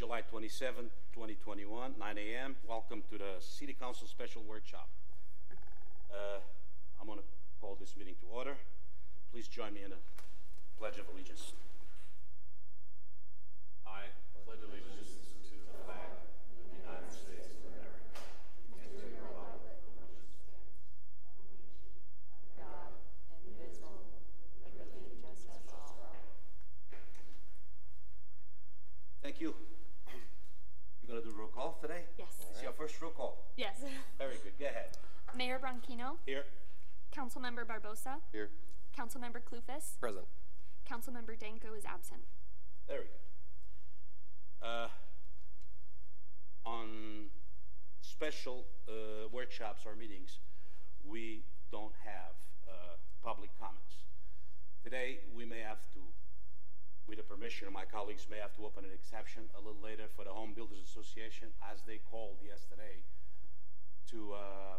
July 27, 2021, 9 a.m. Welcome to the City Council Special Workshop. Uh, I'm going to call this meeting to order. Please join me in a pledge of allegiance. I pledge allegiance to the flag of the United States of America and to the republic God, indivisible, liberty and justice for all. Thank you. You're going to do roll call today? Yes. It's first roll call. Yes. Very good. Go ahead. Mayor Branquinho, Here. Councilmember Barbosa, Here. Councilmember Klufas, Present. Councilmember Danko is absent. Very good. Uh, on special uh, workshops or meetings, we don't have uh, public comments. Today, we may have to, with the permission of my colleagues, may have to open an exception a little later for the Home Builders Association, as they called yesterday to uh,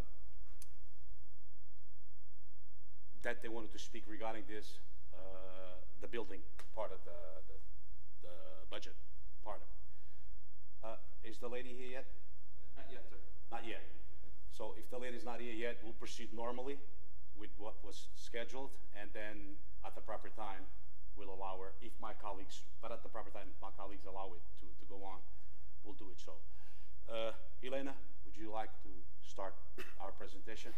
that they wanted to speak regarding this, uh, the building part of the, the, the budget part of it. Uh, is the lady here yet? Not yet, sir. Not yet. So if the lady's not here yet, we'll proceed normally with what was scheduled, and then at the proper time, we'll allow her, if my colleagues, but at the proper time, my colleagues allow it to, to go on, we'll do it so. Uh, Elena, would you like to start our presentation?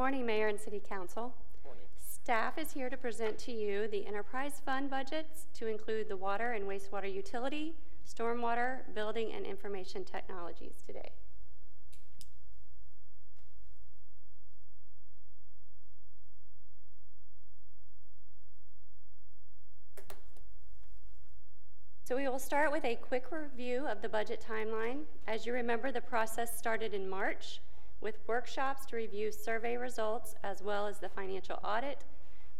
Morning, Mayor and City Council. Staff is here to present to you the enterprise fund budgets to include the water and wastewater utility, stormwater, building, and information technologies today. So we will start with a quick review of the budget timeline. As you remember, the process started in March with workshops to review survey results as well as the financial audit.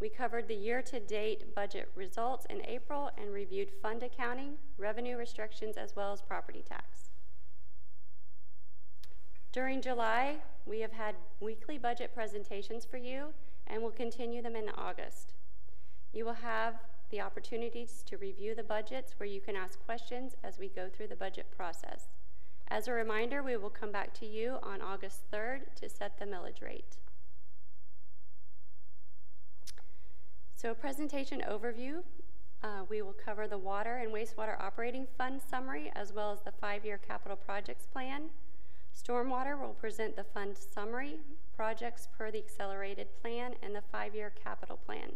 We covered the year-to-date budget results in April and reviewed fund accounting, revenue restrictions, as well as property tax. During July, we have had weekly budget presentations for you and will continue them in August. You will have the opportunities to review the budgets where you can ask questions as we go through the budget process. As a reminder, we will come back to you on August 3rd to set the millage rate. So presentation overview, uh, we will cover the water and wastewater operating fund summary as well as the five-year capital projects plan. Stormwater will present the fund summary, projects per the accelerated plan, and the five-year capital plan.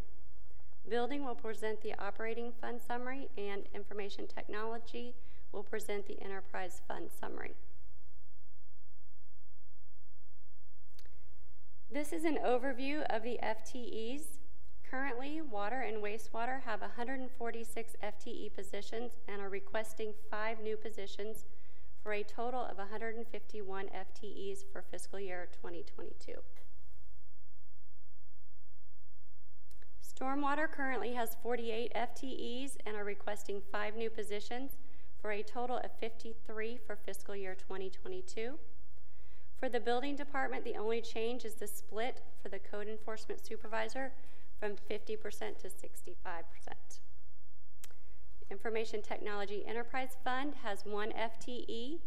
Building will present the operating fund summary, and information technology will present the enterprise fund summary. This is an overview of the FTEs. Currently, water and wastewater have 146 FTE positions and are requesting five new positions for a total of 151 FTEs for fiscal year 2022. Stormwater currently has 48 FTEs and are requesting five new positions for a total of 53 for fiscal year 2022. For the building department, the only change is the split for the code enforcement supervisor from 50% to 65%. Information Technology Enterprise Fund has one FTE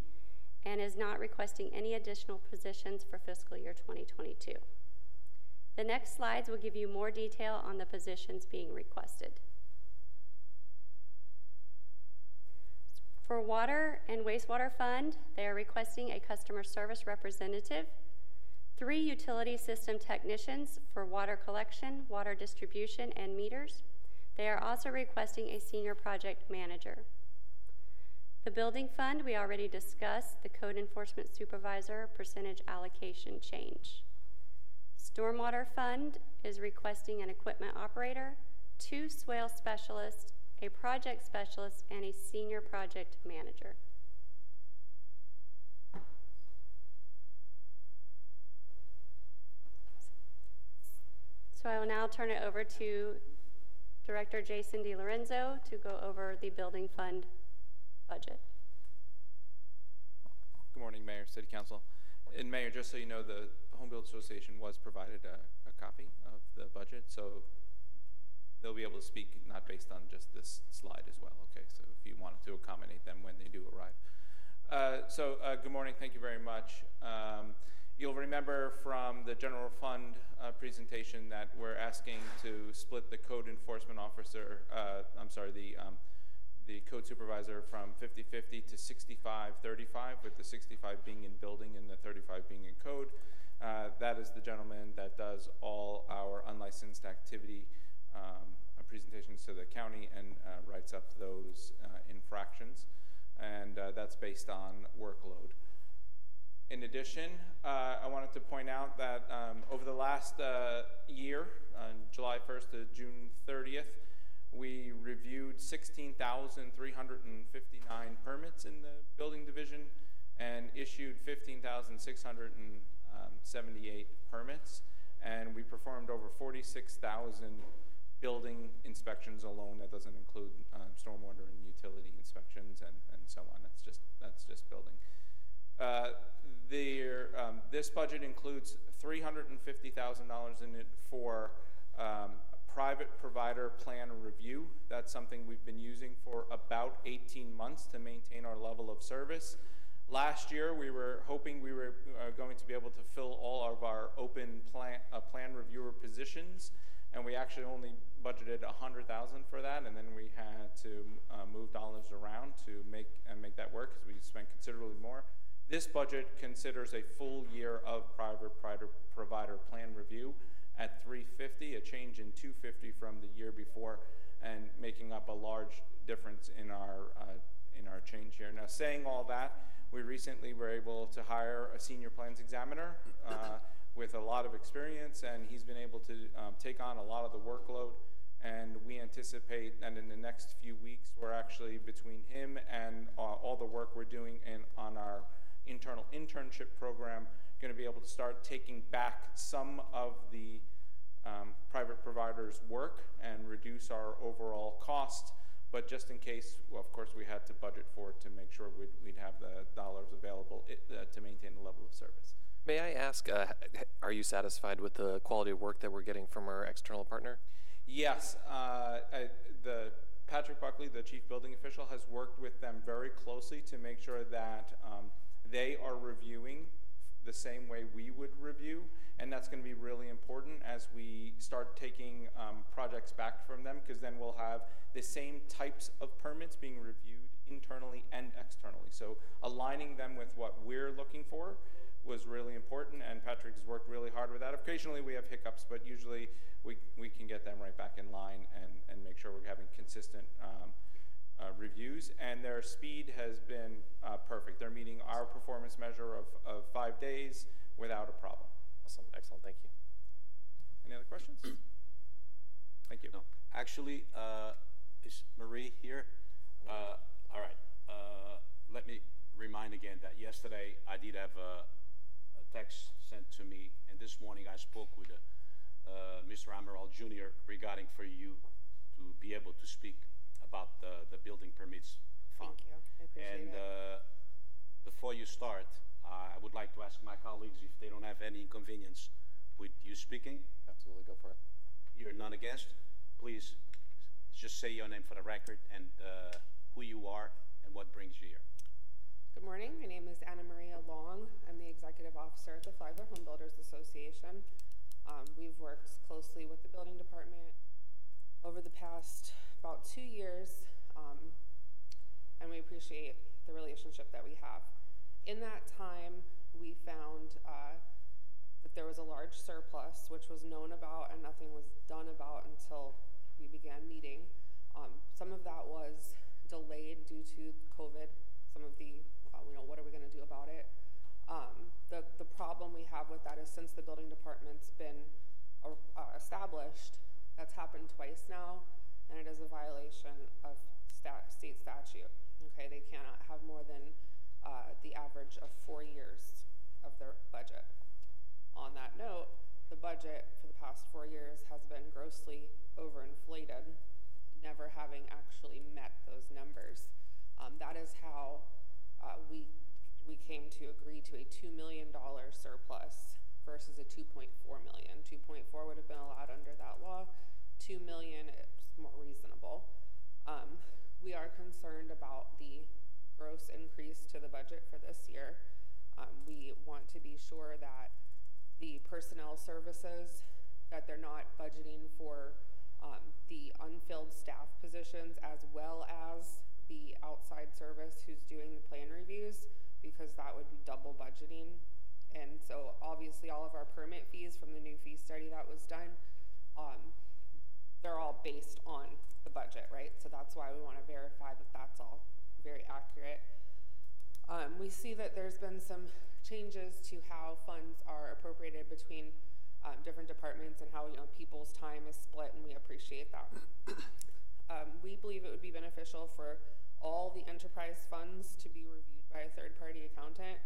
and is not requesting any additional positions for fiscal year 2022. The next slides will give you more detail on the positions being requested. For Water and Wastewater Fund, they are requesting a customer service representative, three utility system technicians for water collection, water distribution, and meters. They are also requesting a senior project manager. The Building Fund, we already discussed the Code Enforcement Supervisor percentage allocation change. Stormwater Fund is requesting an equipment operator, two swale specialists, a project specialist, and a senior project manager. So I will now turn it over to Director Jason DeLorenzo to go over the building fund budget. Good morning, Mayor, City Council. And Mayor, just so you know, the Home Builders Association was provided a, a copy of the budget, so they'll be able to speak not based on just this slide as well, okay? So if you wanted to accommodate them when they do arrive. Uh, so, uh, good morning, thank you very much. Um, you'll remember from the general fund uh, presentation that we're asking to split the code enforcement officer, uh, I'm sorry, the um, the code supervisor from 50-50 to 65-35, with the 65 being in building and the 35 being in code. Uh, that is the gentleman that does all our unlicensed activity um, presentations to the county and uh, writes up those uh, infractions. And uh, that's based on workload. In addition, uh, I wanted to point out that um, over the last uh, year, on July 1st to June 30th, we reviewed 16,359 permits in the building division and issued 15,678 permits. And we performed over 46,000 building inspections alone. That doesn't include um, stormwater and utility inspections and, and so on. That's just, that's just building. Uh, there, um, this budget includes $350,000 in it for um, private provider plan review. That's something we've been using for about 18 months to maintain our level of service. Last year, we were hoping we were uh, going to be able to fill all of our open plan, uh, plan reviewer positions, and we actually only budgeted 100,000 for that, and then we had to uh, move dollars around to make and make that work because we spent considerably more. This budget considers a full year of private provider plan review at 350, a change in 250 from the year before, and making up a large difference in our uh, in our change here. Now, saying all that, we recently were able to hire a senior plans examiner uh, with a lot of experience, and he's been able to um, take on a lot of the workload. And we anticipate that in the next few weeks, we're actually between him and uh, all the work we're doing in, on our internal internship program, going to be able to start taking back some of the um, private providers' work and reduce our overall cost. But just in case, well, of course, we had to budget for it to make sure we'd, we'd have the dollars available it, uh, to maintain the level of service. May I ask, uh, are you satisfied with the quality of work that we're getting from our external partner? Yes, uh, I, the Patrick Buckley, the chief building official, has worked with them very closely to make sure that um, they are reviewing the same way we would review, and that's going to be really important as we start taking um, projects back from them, because then we'll have the same types of permits being reviewed internally and externally. So aligning them with what we're looking for was really important, and Patrick's worked really hard with that. Occasionally we have hiccups, but usually we, we can get them right back in line and, and make sure we're having consistent um, uh, reviews, and their speed has been uh, perfect. They're meeting our performance measure of, of five days without a problem. Awesome, excellent, thank you. Any other questions? Thank you. No, actually, uh, is Marie here? Uh, all right. Uh, let me remind again that yesterday I did have a text sent to me, and this morning I spoke with uh, Mr. Amaral Jr. regarding for you to be able to speak about the, the building permits fund. Thank you. I appreciate and, it. uh, before you start, uh, I would like to ask my colleagues if they don't have any inconvenience with you speaking. Absolutely, go for it. You're none against. Please just say your name for the record and uh, who you are and what brings you here. Good morning. My name is Anna Maria Long. I'm the executive officer at the Flagler Home Builders Association. Um, we've worked closely with the building department over the past about two years, um, and we appreciate the relationship that we have. In that time, we found uh, that there was a large surplus, which was known about and nothing was done about until we began meeting. Um, some of that was delayed due to COVID. Some of the, you know, what are we going to do about it? Um, the, the problem we have with that is since the building department's been uh, uh established, that's happened twice now, and it is a violation of stat, state statute. Okay, they cannot have more than uh, the average of four years of their budget. On that note, the budget for the past four years has been grossly overinflated. never having actually met those numbers. Um, that is how uh, we we came to agree to a two million dollar surplus versus a two point four million. Two point four would have been allowed under that law. Two million is more reasonable. Um, we are concerned about the gross increase to the budget for this year. Um, we want to be sure that the personnel services, that they're not budgeting for um, the unfilled staff positions as well as the outside service who's doing the plan reviews, because that would be double budgeting. And so obviously all of our permit fees from the new fee study that was done, um, they're all based on the budget, right? So that's why we want to verify that that's all very accurate. Um, we see that there's been some changes to how funds are appropriated between um, different departments and how you know people's time is split, and we appreciate that. Um, we believe it would be beneficial for all the enterprise funds to be reviewed by a third-party accountant.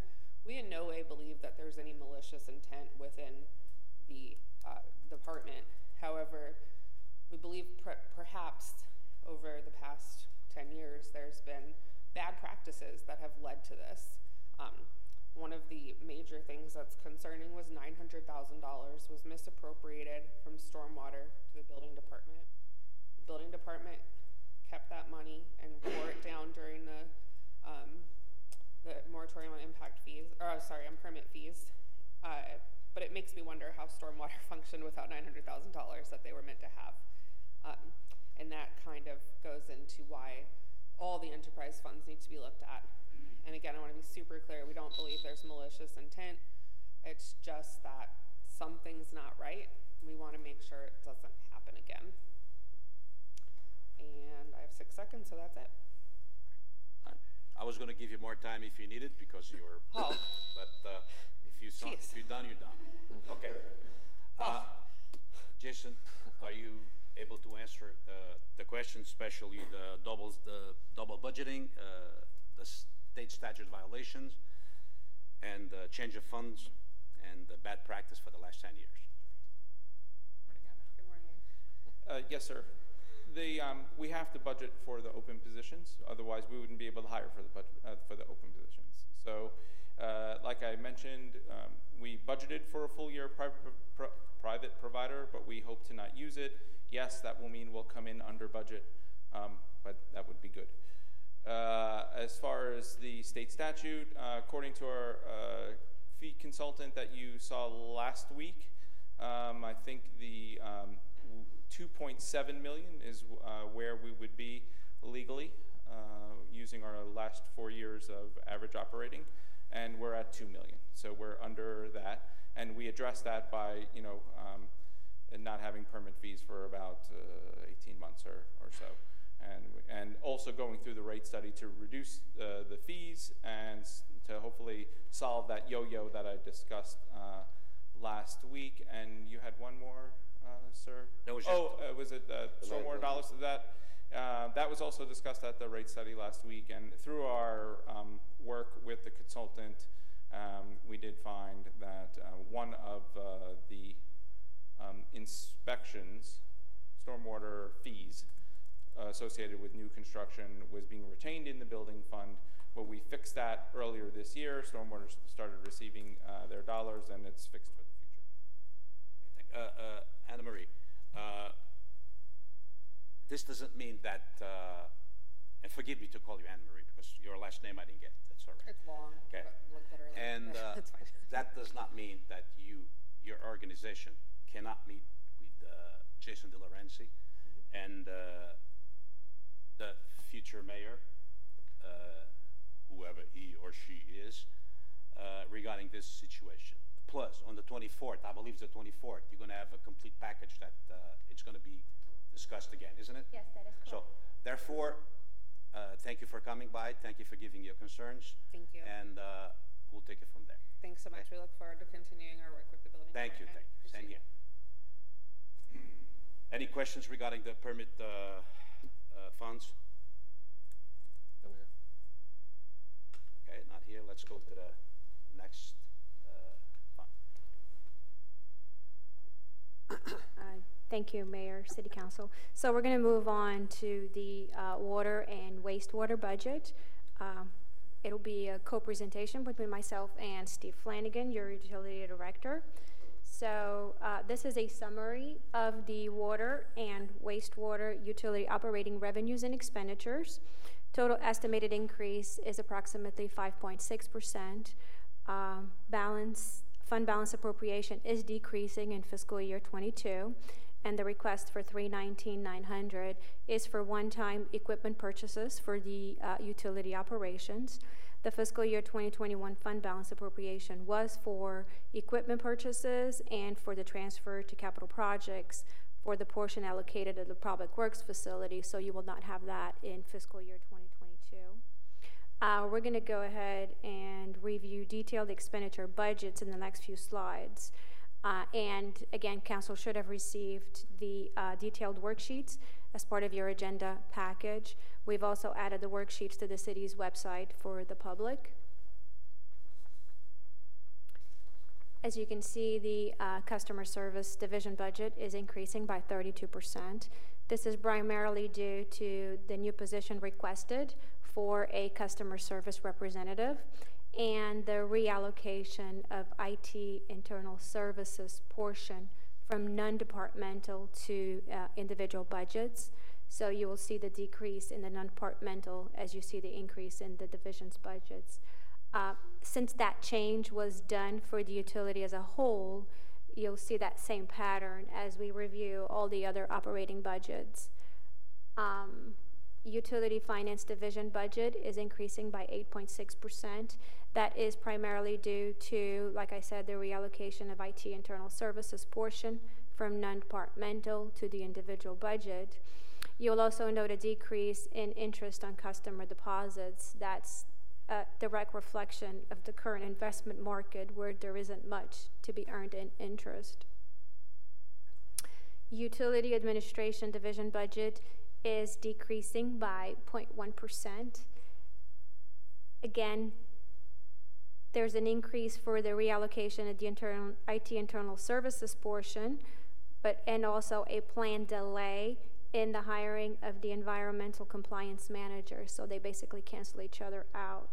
We in no way believe that there's any malicious intent within the uh, department. However, we believe per- perhaps over the past 10 years there's been bad practices that have led to this. Um, one of the major things that's concerning was $900,000 was misappropriated from stormwater to the building department. Building department kept that money and wore it down during the um, the moratorium on impact fees, or uh, sorry, on permit fees. Uh, but it makes me wonder how stormwater functioned without $900,000 that they were meant to have. Um, and that kind of goes into why all the enterprise funds need to be looked at. And again, I want to be super clear, we don't believe there's malicious intent. It's just that something's not right. We want to make sure it doesn't happen again. And I have six seconds, so that's it. I- I was gonna give you more time if you needed, because you're, Oh. but, uh, if you saw, if you're done, you're done. Okay. Uh, Jason, are you able to answer, uh, the question, especially the doubles, the double budgeting, uh, the state statute violations, and the change of funds, and the bad practice for the last ten years? Good Morning, Anna. Good morning. Uh, yes, sir. The, um, we have to budget for the open positions, otherwise we wouldn't be able to hire for the budget, uh, for the open positions. So, uh, like I mentioned, um, we budgeted for a full year private, private provider, but we hope to not use it. Yes, that will mean we'll come in under budget, um, but that would be good. Uh, as far as the state statute, uh, according to our uh, fee consultant that you saw last week, um, I think the um, 2.7 million is uh, where we would be legally uh, using our last four years of average operating, and we're at 2 million. So we're under that, and we address that by, you know, um, not having permit fees for about uh, 18 months or, or so. And, and also going through the rate study to reduce uh, the fees and to hopefully solve that yo-yo that I discussed uh, last week. And you had one more, uh, sir? That was just- oh, uh, was it uh, The stormwater liability. dollars? That uh, that was also discussed at the rate study last week. And through our um, work with the consultant, um, we did find that uh, one of uh, the um, inspections, stormwater fees uh, associated with new construction was being retained in the building fund. But we fixed that earlier this year. Stormwater s- started receiving uh, their dollars, and it's fixed for the future. Uh, uh, Anna Marie, uh, this doesn't mean that, uh, and forgive me to call you Anna Marie because your last name I didn't get. That's all right. It's long, Okay. but look literally. And uh, that does not mean that you, your organization, cannot meet with uh, Jason De Lorenzi and uh, the future mayor, uh, whoever he or she is, uh, regarding this situation. Plus, on the 24th, I believe it's the 24th, you're going to have a complete package that uh, it's going to be discussed again, isn't it? Yes, that is correct. So, therefore, uh, thank you for coming by. Thank you for giving your concerns. Thank you. And uh, we'll take it from there. Thanks so much. We look forward to continuing our work with the building Thank you, thank you. Same here. Any questions regarding the permit uh, uh, funds? Over here. Okay, not here. Let's go to the next uh, fund. Uh, Thank you, Mayor, City Council. So we're going to move on to the uh, water and wastewater budget. Um, It'll be a co-presentation between myself and Steve Flanagan, your utility director. So uh, this is a summary of the water and wastewater utility operating revenues and expenditures. Total estimated increase is approximately 5.6%. Um, balance, fund balance appropriation is decreasing in fiscal year 22, and the request for 319,900 is for one-time equipment purchases for the uh, utility operations. The fiscal year 2021 fund balance appropriation was for equipment purchases and for the transfer to capital projects for the portion allocated to the Public Works facility, so you will not have that in fiscal year 2022. Uh, we're going to go ahead and review detailed expenditure budgets in the next few slides. Uh, and again, council should have received the uh, detailed worksheets as part of your agenda package. We've also added the worksheets to the city's website for the public. As you can see, the uh, customer service division budget is increasing by 32%. This is primarily due to the new position requested for a customer service representative and the reallocation of IT internal services portion from non-departmental to uh, individual budgets. So you will see the decrease in the non-departmental as you see the increase in the division's budgets. Uh, since that change was done for the utility as a whole, you'll see that same pattern as we review all the other operating budgets. Um, utility finance division budget is increasing by 8.6%. That is primarily due to, like I said, the reallocation of IT internal services portion from non-departmental to the individual budget. You'll also note a decrease in interest on customer deposits. That's a direct reflection of the current investment market where there isn't much to be earned in interest. Utility administration division budget is decreasing by 0.1%. Again, there's an increase for the reallocation of the internal IT internal services portion, but and also a planned delay in the hiring of the environmental compliance manager. So they basically cancel each other out.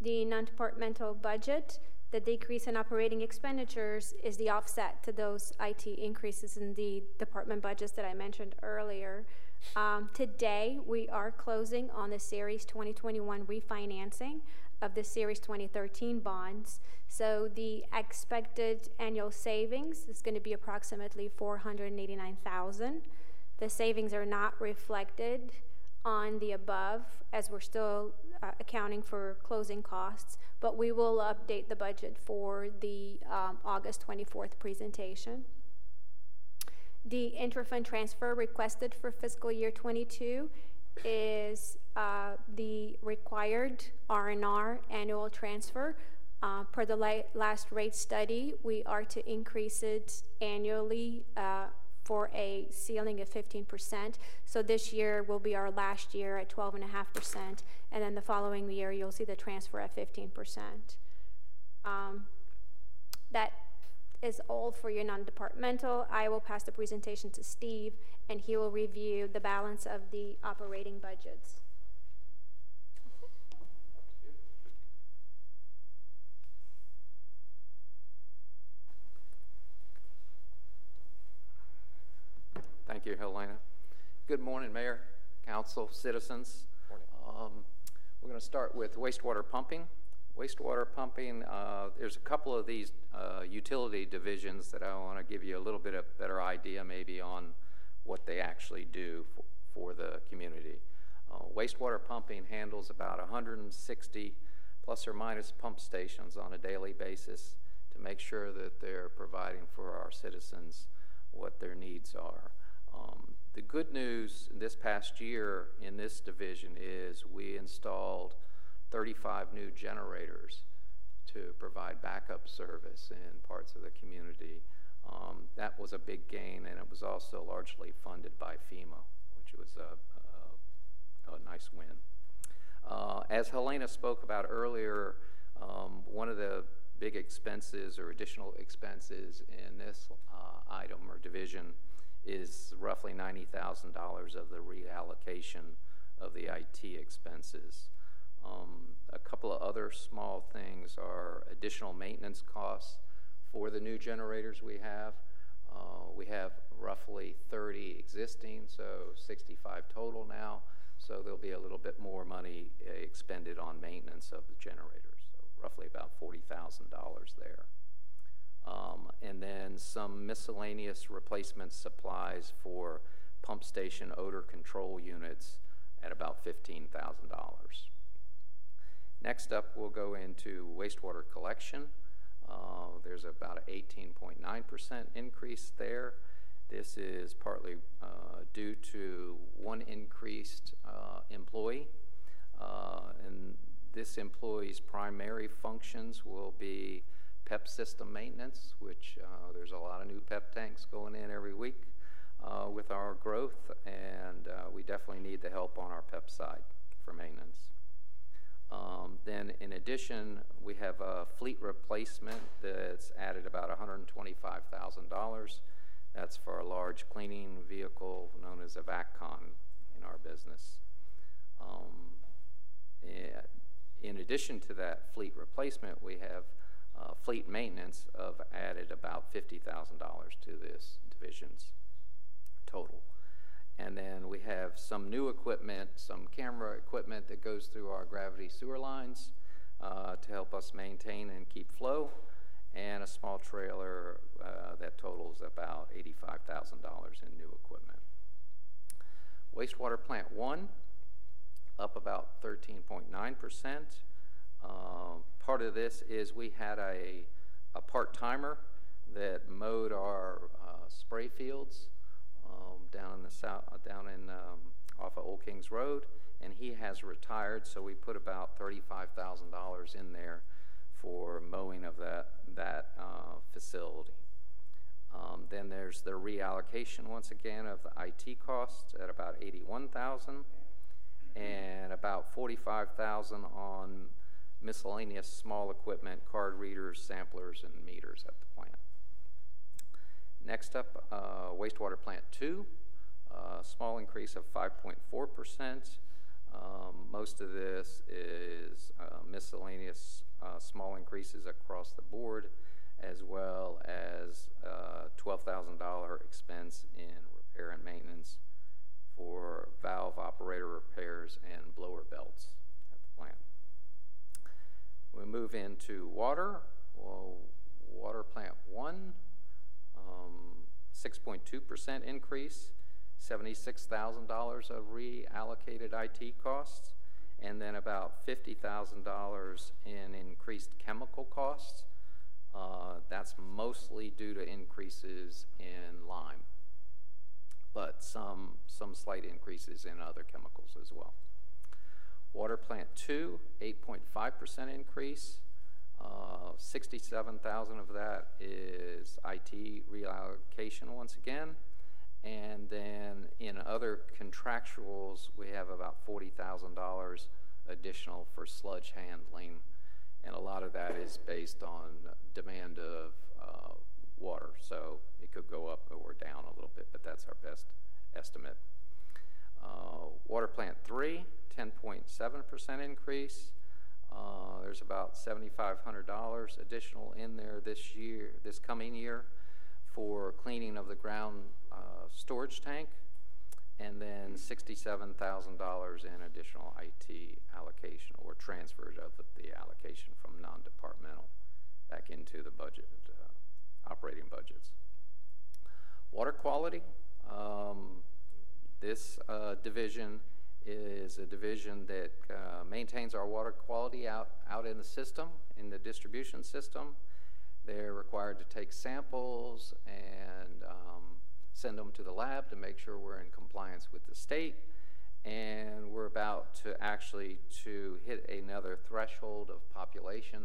The non-departmental budget, the decrease in operating expenditures is the offset to those IT increases in the department budgets that I mentioned earlier. Um, today, we are closing on the Series 2021 refinancing of the Series 2013 bonds. So the expected annual savings is going to be approximately 489,000. The savings are not reflected on the above as we're still uh, accounting for closing costs, but we will update the budget for the um, August 24th presentation. The intrafund transfer requested for fiscal year 22 is uh, the required R&R annual transfer. Uh, per the la last rate study, we are to increase it annually uh, for a ceiling of 15%. So this year will be our last year at 12.5%, and then the following year you'll see the transfer at 15%. Um, that is all for your non-departmental. I will pass the presentation to Steve, and he will review the balance of the operating budgets. Thank you, Helena. Good morning, Mayor, Council, citizens. Morning. Um, we're going to start with wastewater pumping. Wastewater pumping, uh, there's a couple of these uh, utility divisions that I want to give you a little bit of better idea maybe on what they actually do for, for the community. Uh, wastewater pumping handles about 160 plus or minus pump stations on a daily basis to make sure that they're providing for our citizens what their needs are. Um, the good news this past year in this division is we installed 35 new generators to provide backup service in parts of the community. Um, that was a big gain, and it was also largely funded by FEMA, which was a, a, a nice win. Uh, as Helena spoke about earlier, um, one of the big expenses or additional expenses in this uh, item or division is roughly $90,000 of the reallocation of the IT expenses. Um, a couple of other small things are additional maintenance costs for the new generators we have. Uh, we have roughly 30 existing, so 65 total now. So there'll be a little bit more money uh, expended on maintenance of the generators. So roughly about $40,000 there. Um, and then some miscellaneous replacement supplies for pump station odor control units at about $15,000. Next up, we'll go into wastewater collection. Uh, there's about an 18.9% increase there. This is partly uh, due to one increased uh, employee, uh, and this employee's primary functions will be PEP system maintenance, which uh, there's a lot of new PEP tanks going in every week uh, with our growth, and uh, we definitely need the help on our PEP side for maintenance. Um, then, in addition, we have a fleet replacement that's added about $125,000. That's for a large cleaning vehicle known as a Vac-Con in our business. Um, in addition to that fleet replacement, we have uh, fleet maintenance of added about $50,000 to this division's total. And then we have some new equipment, some camera equipment that goes through our gravity sewer lines uh, to help us maintain and keep flow, and a small trailer uh, that totals about $85,000 in new equipment. Wastewater Plant 1, up about 13.9%. Uh, part of this is we had a, a part-timer that mowed our uh, spray fields um, down in the south, down in um, off of Old Kings Road, and he has retired. So we put about thirty-five thousand dollars in there for mowing of that that uh, facility. Um, then there's the reallocation once again of the IT costs at about eighty-one thousand, and about forty-five thousand on miscellaneous small equipment, card readers, samplers, and meters at the plant. Next up, uh, wastewater plant two, uh, small increase of 5.4%. Um, most of this is uh, miscellaneous uh, small increases across the board, as well as uh, $12,000 expense in repair and maintenance for valve operator repairs and blower belts at the plant. We move into water. Well, water plant one, 6.2% increase, $76,000 of reallocated IT costs, and then about $50,000 in increased chemical costs. Uh, that's mostly due to increases in lime, but some, some slight increases in other chemicals as well. Water plant two, 8.5% increase. Uh, 67,000 of that is IT reallocation once again. And then in other contractuals, we have about $40,000 additional for sludge handling. And a lot of that is based on demand of uh, water. So it could go up or down a little bit, but that's our best estimate. Uh, water plant three, 10.7% increase. Uh, there's about $7,500 additional in there this year, this coming year, for cleaning of the ground uh, storage tank, and then $67,000 in additional IT allocation or transfer of the allocation from non-departmental back into the budget, uh, operating budgets. Water quality, um, this uh, division is a division that uh, maintains our water quality out, out in the system, in the distribution system. They're required to take samples and um, send them to the lab to make sure we're in compliance with the state. And we're about to actually to hit another threshold of population.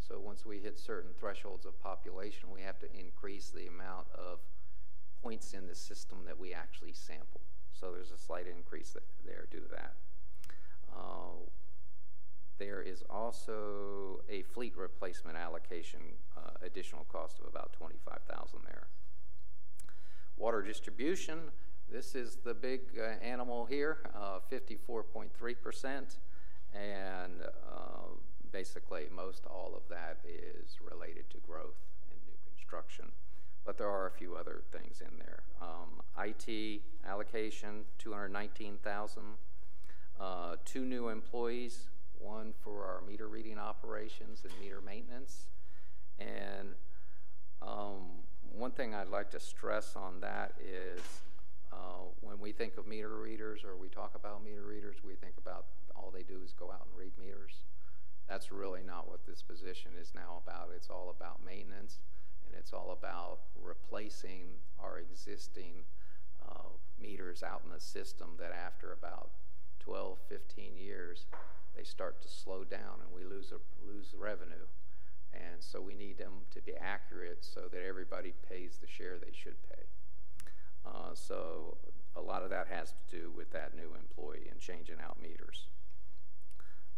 So once we hit certain thresholds of population, we have to increase the amount of points in the system that we actually sample. So there's a slight increase there due to that. Uh, There is also a fleet replacement allocation, uh, additional cost of about twenty-five thousand there. Water distribution, this is the big uh, animal here, uh, 54.3%. And uh, basically, most all of that is related to growth and new construction. But there are a few other things in there. Um, IT allocation, 219,000. Uh, two new employees, one for our meter reading operations and meter maintenance. And um, one thing I'd like to stress on that is uh, when we think of meter readers or we talk about meter readers, we think about all they do is go out and read meters. That's really not what this position is now about. It's all about maintenance and it's all about replacing our existing uh, meters out in the system that after about 12, 15 years, they start to slow down and we lose, a, lose revenue. And so we need them to be accurate so that everybody pays the share they should pay. Uh, so a lot of that has to do with that new employee and changing out meters.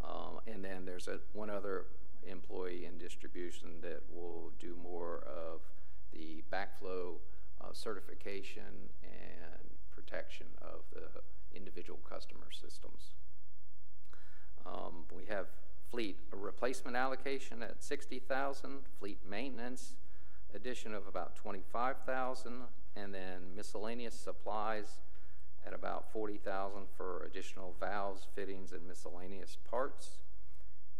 Um, and then there's a, one other employee in distribution that will do more of the backflow uh, certification and protection of the individual customer systems. Um, we have fleet replacement allocation at 60,000, fleet maintenance addition of about 25,000, and then miscellaneous supplies at about 40,000 for additional valves, fittings, and miscellaneous parts.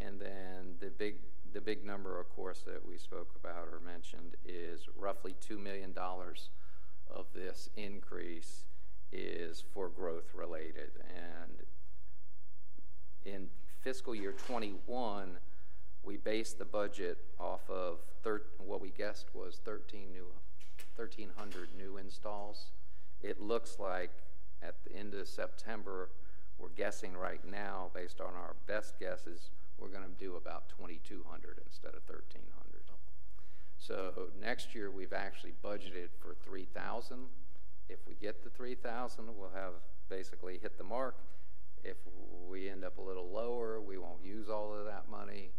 And then the big, the big number, of course, that we spoke about or mentioned is roughly $2 million of this increase is for growth related. And in fiscal year 21, we based the budget off of what we guessed was 13 new, 1,300 new installs. It looks like at the end of September, we're guessing right now, based on our best guesses, we're going to do about 2,200 instead of 1,300. So next year, we've actually budgeted for 3,000. If we get the 3,000, we'll have basically hit the mark. If we end up a little lower, we won't use all of that money.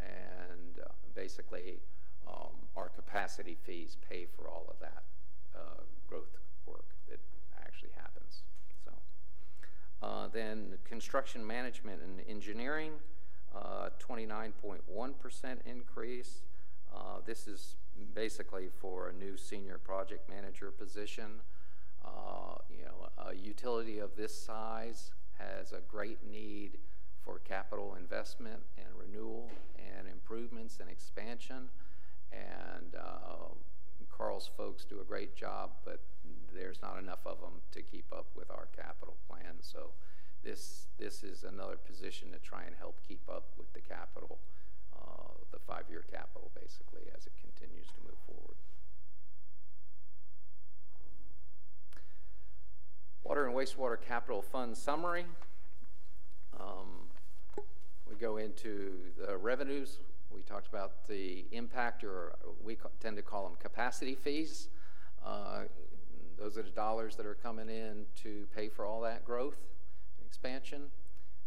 And uh, basically, um, our capacity fees pay for all of that uh, growth work that actually happens. So, uh, then construction management and engineering, 29.1% uh, increase. Uh, this is basically for a new senior project manager position. Uh, you know, a utility of this size has a great need for capital investment and renewal and improvements and expansion. And uh, Carl's folks do a great job, but there's not enough of them to keep up with our capital plan. So this, this is another position to try and help keep up with the capital, uh, the five-year capital basically as it continues to move forward. Water and wastewater capital fund summary. Um, we go into the revenues. We talked about the impact, or we tend to call them capacity fees. Uh, those are the dollars that are coming in to pay for all that growth expansion.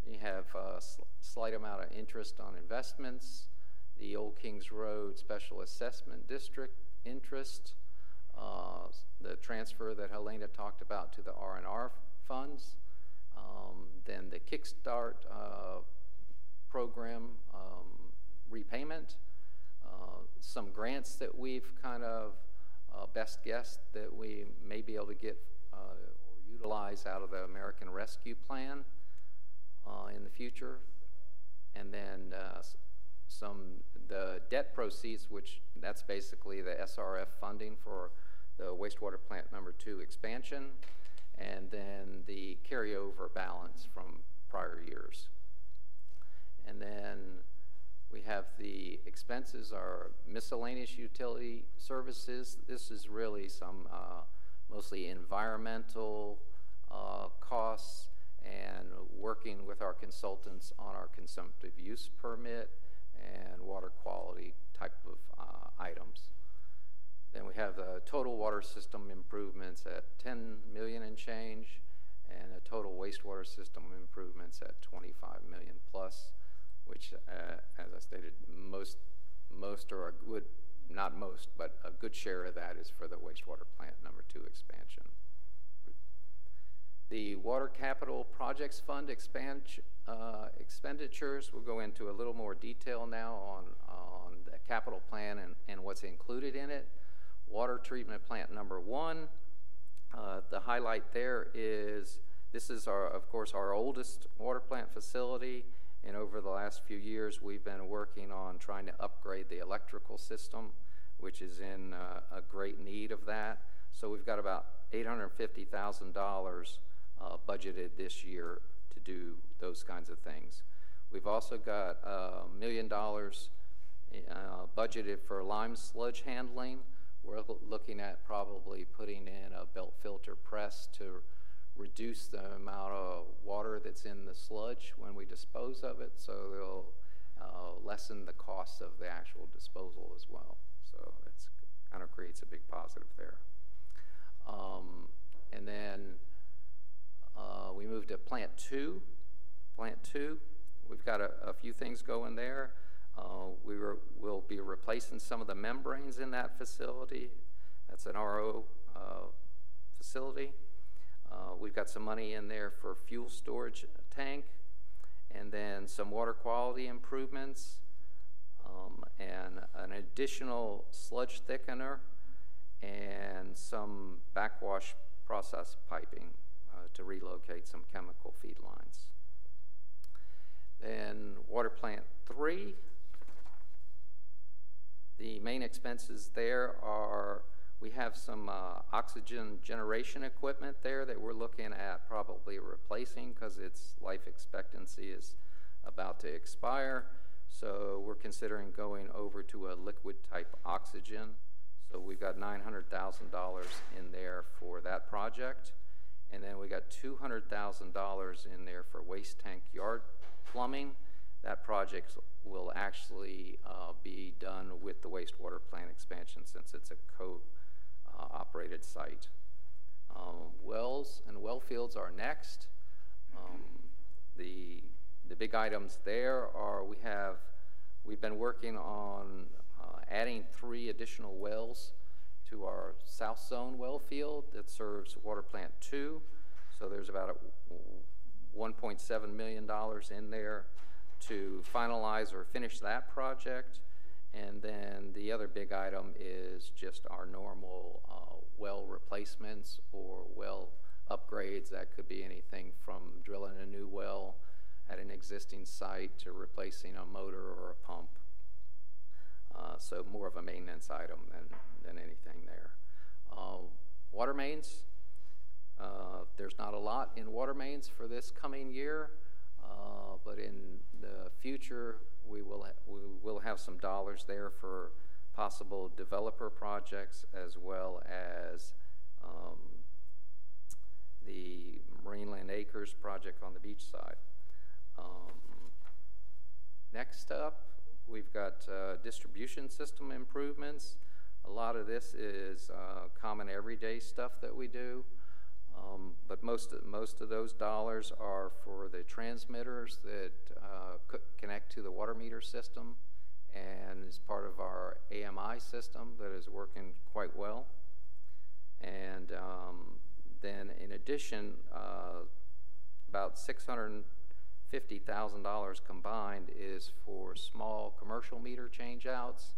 You have a sl slight amount of interest on investments, the Old Kings Road Special Assessment District interest, uh, the transfer that Helena talked about to the R&R funds, um, then the Kickstart uh, program um, repayment, uh, some grants that we've kind of uh, best guessed that we may be able to get uh, utilize out of the American Rescue Plan uh, in the future, and then some the debt proceeds, which that's basically the SRF funding for the wastewater plant number two expansion, and then the carryover balance from prior years. And then we have the expenses are miscellaneous utility services. This is really some uh, mostly environmental uh, costs and working with our consultants on our consumptive use permit and water quality type of uh, items. Then we have the total water system improvements at 10 million and change, and a total wastewater system improvements at 25 million plus, which, uh, as I stated, most, most or a good, not most, but a good share of that is for the wastewater plant number two expansion. The Water Capital Projects Fund uh, expenditures, we'll go into a little more detail now on, on the capital plan and, and what's included in it. Water treatment plant number one, uh, the highlight there is, this is our, of course, our oldest water plant facility. And over the last few years, we've been working on trying to upgrade the electrical system, which is in uh, a great need of that. So we've got about $850,000 uh, budgeted this year to do those kinds of things. We've also got a million dollars uh, budgeted for lime sludge handling. We're looking at probably putting in a belt filter press to reduce the amount of water that's in the sludge when we dispose of it, so they'll uh, lessen the cost of the actual disposal as well. So that's kind of creates a big positive there. Um, and then uh, we moved to plant two. Plant two, we've got a, a few things going there. Uh, we will be replacing some of the membranes in that facility. That's an RO uh, facility. Uh, we've got some money in there for fuel storage tank, and then some water quality improvements, um, and an additional sludge thickener, and some backwash process piping uh, to relocate some chemical feed lines. Then water plant three. The main expenses there are we have some uh, oxygen generation equipment there that we're looking at probably replacing because its life expectancy is about to expire. So we're considering going over to a liquid type oxygen. So we've got $900,000 in there for that project. And then we got $200,000 in there for waste tank yard plumbing. That project will actually uh, be done with the wastewater plant expansion since it's a co uh, operated site. Um, wells and well fields are next. Um, the, the big items there are we have, we've been working on uh, adding three additional wells to our south zone well field that serves water plant two. So there's about $1.7 million in there to finalize or finish that project. And then the other big item is just our normal uh, well replacements or well upgrades. That could be anything from drilling a new well at an existing site to replacing a motor or a pump. Uh, so more of a maintenance item than, than anything there. Uh, water mains, uh, there's not a lot in water mains for this coming year, uh, but in the future, we will, we will have some dollars there for possible developer projects as well as um, the Marineland Acres project on the beach side. Um, next up, We've got uh, distribution system improvements. A lot of this is uh, common everyday stuff that we do, um, but most of, most of those dollars are for the transmitters that uh, connect to the water meter system and is part of our AMI system that is working quite well. And um, then in addition, uh, about 600 $50,000 combined is for small commercial meter changeouts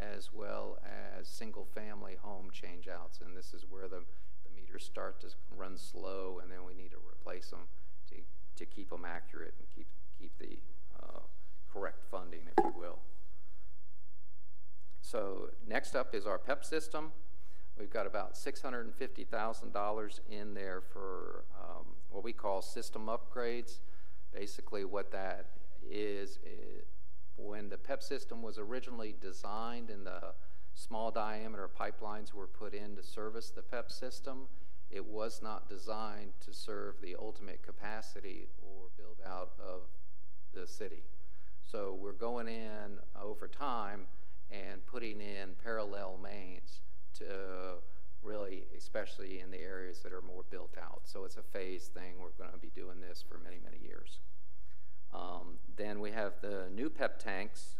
as well as single-family home changeouts, and this is where the, the meters start to run slow, and then we need to replace them to, to keep them accurate and keep, keep the uh, correct funding, if you will. So next up is our PEP system. We've got about $650,000 in there for um, what we call system upgrades. Basically what that is, is when the PEP system was originally designed and the small diameter pipelines were put in to service the PEP system, it was not designed to serve the ultimate capacity or build out of the city. So we're going in over time and putting in parallel mains to really, especially in the areas that are more built out. So it's a phase thing. We're going to be doing this for many, many years. Um, then we have the new PEP tanks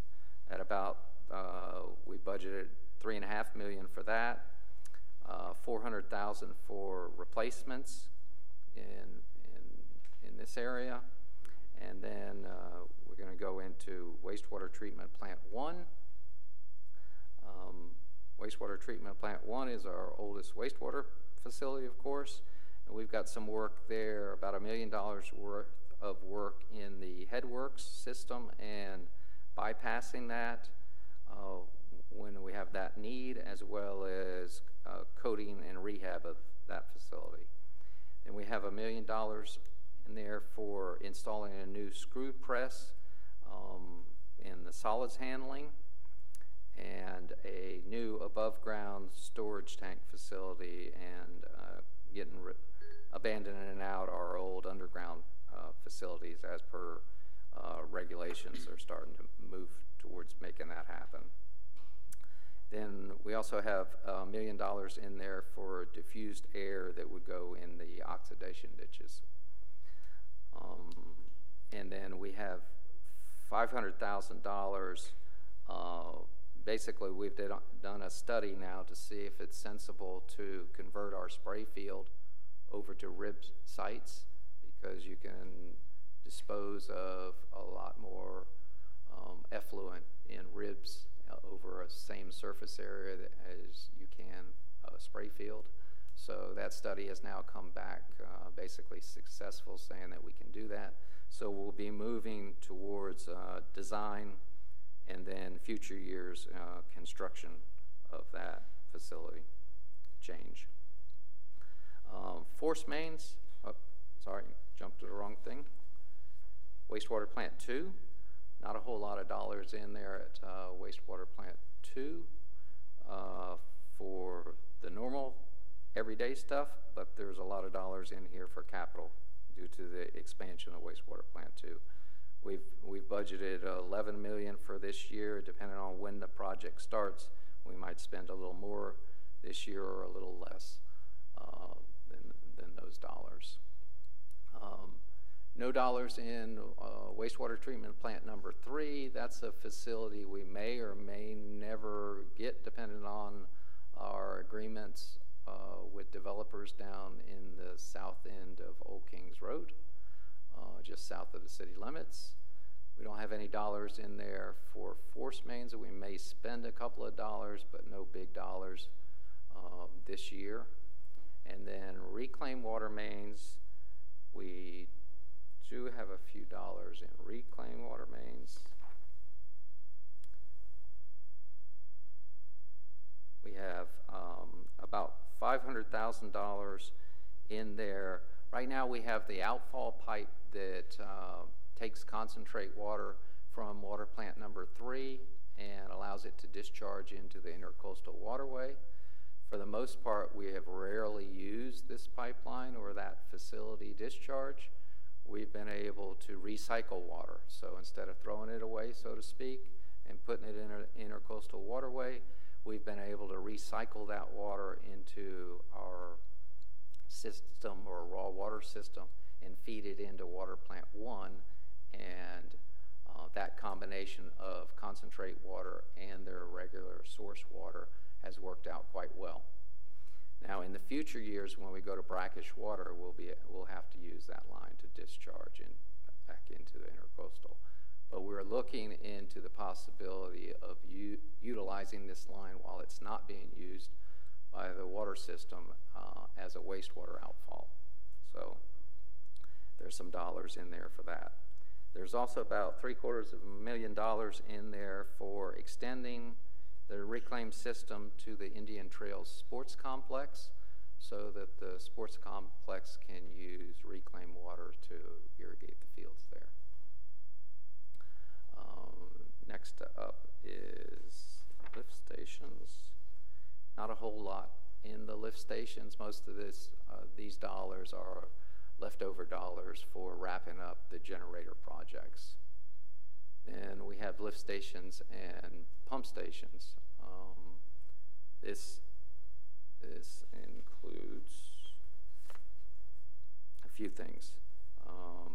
at about, uh, we budgeted three and a half million for that. Uh, 400,000 for replacements in, in, in this area. And then uh, we're going to go into wastewater treatment plant one. Um, wastewater treatment plant one is our oldest wastewater facility, of course. And we've got some work there, about a million dollars worth of work in the headworks system and bypassing that uh, when we have that need, as well as uh, coating and rehab of that facility. Then we have a million dollars in there for installing a new screw press um, in the solids handling and a new above ground storage tank facility and uh, getting abandoning out our old underground uh, facilities as per uh, regulations. They're starting to move towards making that happen. Then we also have a million dollars in there for diffused air that would go in the oxidation ditches. Um, and then we have $500,000. Uh, basically, we've did, done a study now to see if it's sensible to convert our spray field over to rib sites because you can dispose of a lot more um, effluent in ribs uh, over a same surface area as you can a spray field. So that study has now come back uh, basically successful, saying that we can do that. So we'll be moving towards uh, design and then future years uh, construction of that facility change. Um, force mains, oh, sorry, jumped to the wrong thing. Wastewater plant two, not a whole lot of dollars in there at uh, wastewater plant two uh, for the normal everyday stuff, but there's a lot of dollars in here for capital due to the expansion of wastewater plant two. We've, we've budgeted 11 million for this year, depending on when the project starts. We might spend a little more this year or a little less uh, than, than those dollars. Um, no dollars in uh, wastewater treatment plant number three. That's a facility we may or may never get, depending on our agreements uh, with developers down in the south end of Old Kings Road, uh, just south of the city limits. We don't have any dollars in there for force mains. We may spend a couple of dollars, but no big dollars um, this year. And then reclaim water mains, we do have a few dollars in reclaim water mains. We have um, about $500,000 in there. Right now we have the outfall pipe that uh, takes concentrate water from water plant number three and allows it to discharge into the intercoastal waterway. For the most part, we have rarely used this pipeline or that facility discharge. We've been able to recycle water. So instead of throwing it away, so to speak, and putting it in an intercoastal waterway, we've been able to recycle that water into our system or raw water system and feed it into water plant one and uh, that combination of concentrate water and their regular source water has worked out quite well. Now, in the future years, when we go to brackish water, we'll, be, we'll have to use that line to discharge in, back into the intercoastal. But we're looking into the possibility of utilizing this line while it's not being used by the water system uh, as a wastewater outfall. So there's some dollars in there for that. There's also about three quarters of a million dollars in there for extending the reclaim system to the Indian Trails Sports Complex so that the sports complex can use reclaimed water to irrigate the fields there. Um, next up is lift stations. Not a whole lot in the lift stations. Most of this, uh, these dollars are leftover dollars for wrapping up the generator projects. Then we have lift stations and pump stations. Um, this, this includes a few things. Um,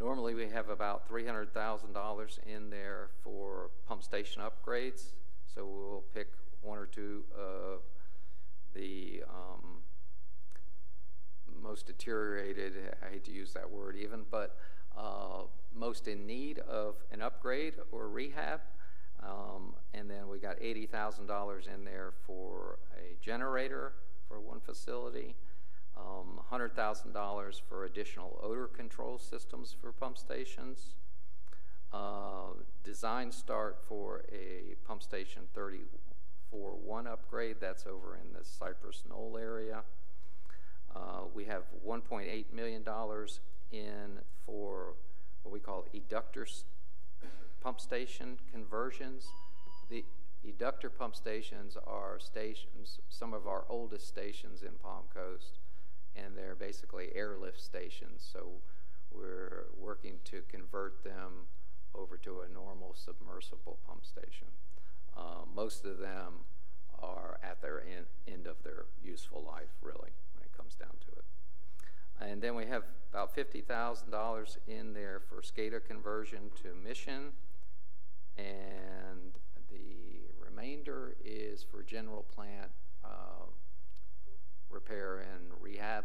Normally, we have about three hundred thousand dollars in there for pump station upgrades. So we'll pick one or two of the, um, most deteriorated, I hate to use that word even, but uh, most in need of an upgrade or rehab. Um, and then we got eighty thousand dollars in there for a generator for one facility, um, hundred thousand dollars for additional odor control systems for pump stations. Uh, design start for a pump station thirty-four one upgrade, that's over in the Cypress Knoll area. Uh, we have one point eight million dollars in for what we call eductor pump station conversions. The eductor pump stations are stations, some of our oldest stations in Palm Coast, and they're basically airlift stations. So we're working to convert them over to a normal submersible pump station. Uh, most of them are at their end, end of their useful life, really, when it comes down to it. And then we have about fifty thousand dollars in there for SCADA conversion to Mission. And the remainder is for general plant, uh, repair and rehab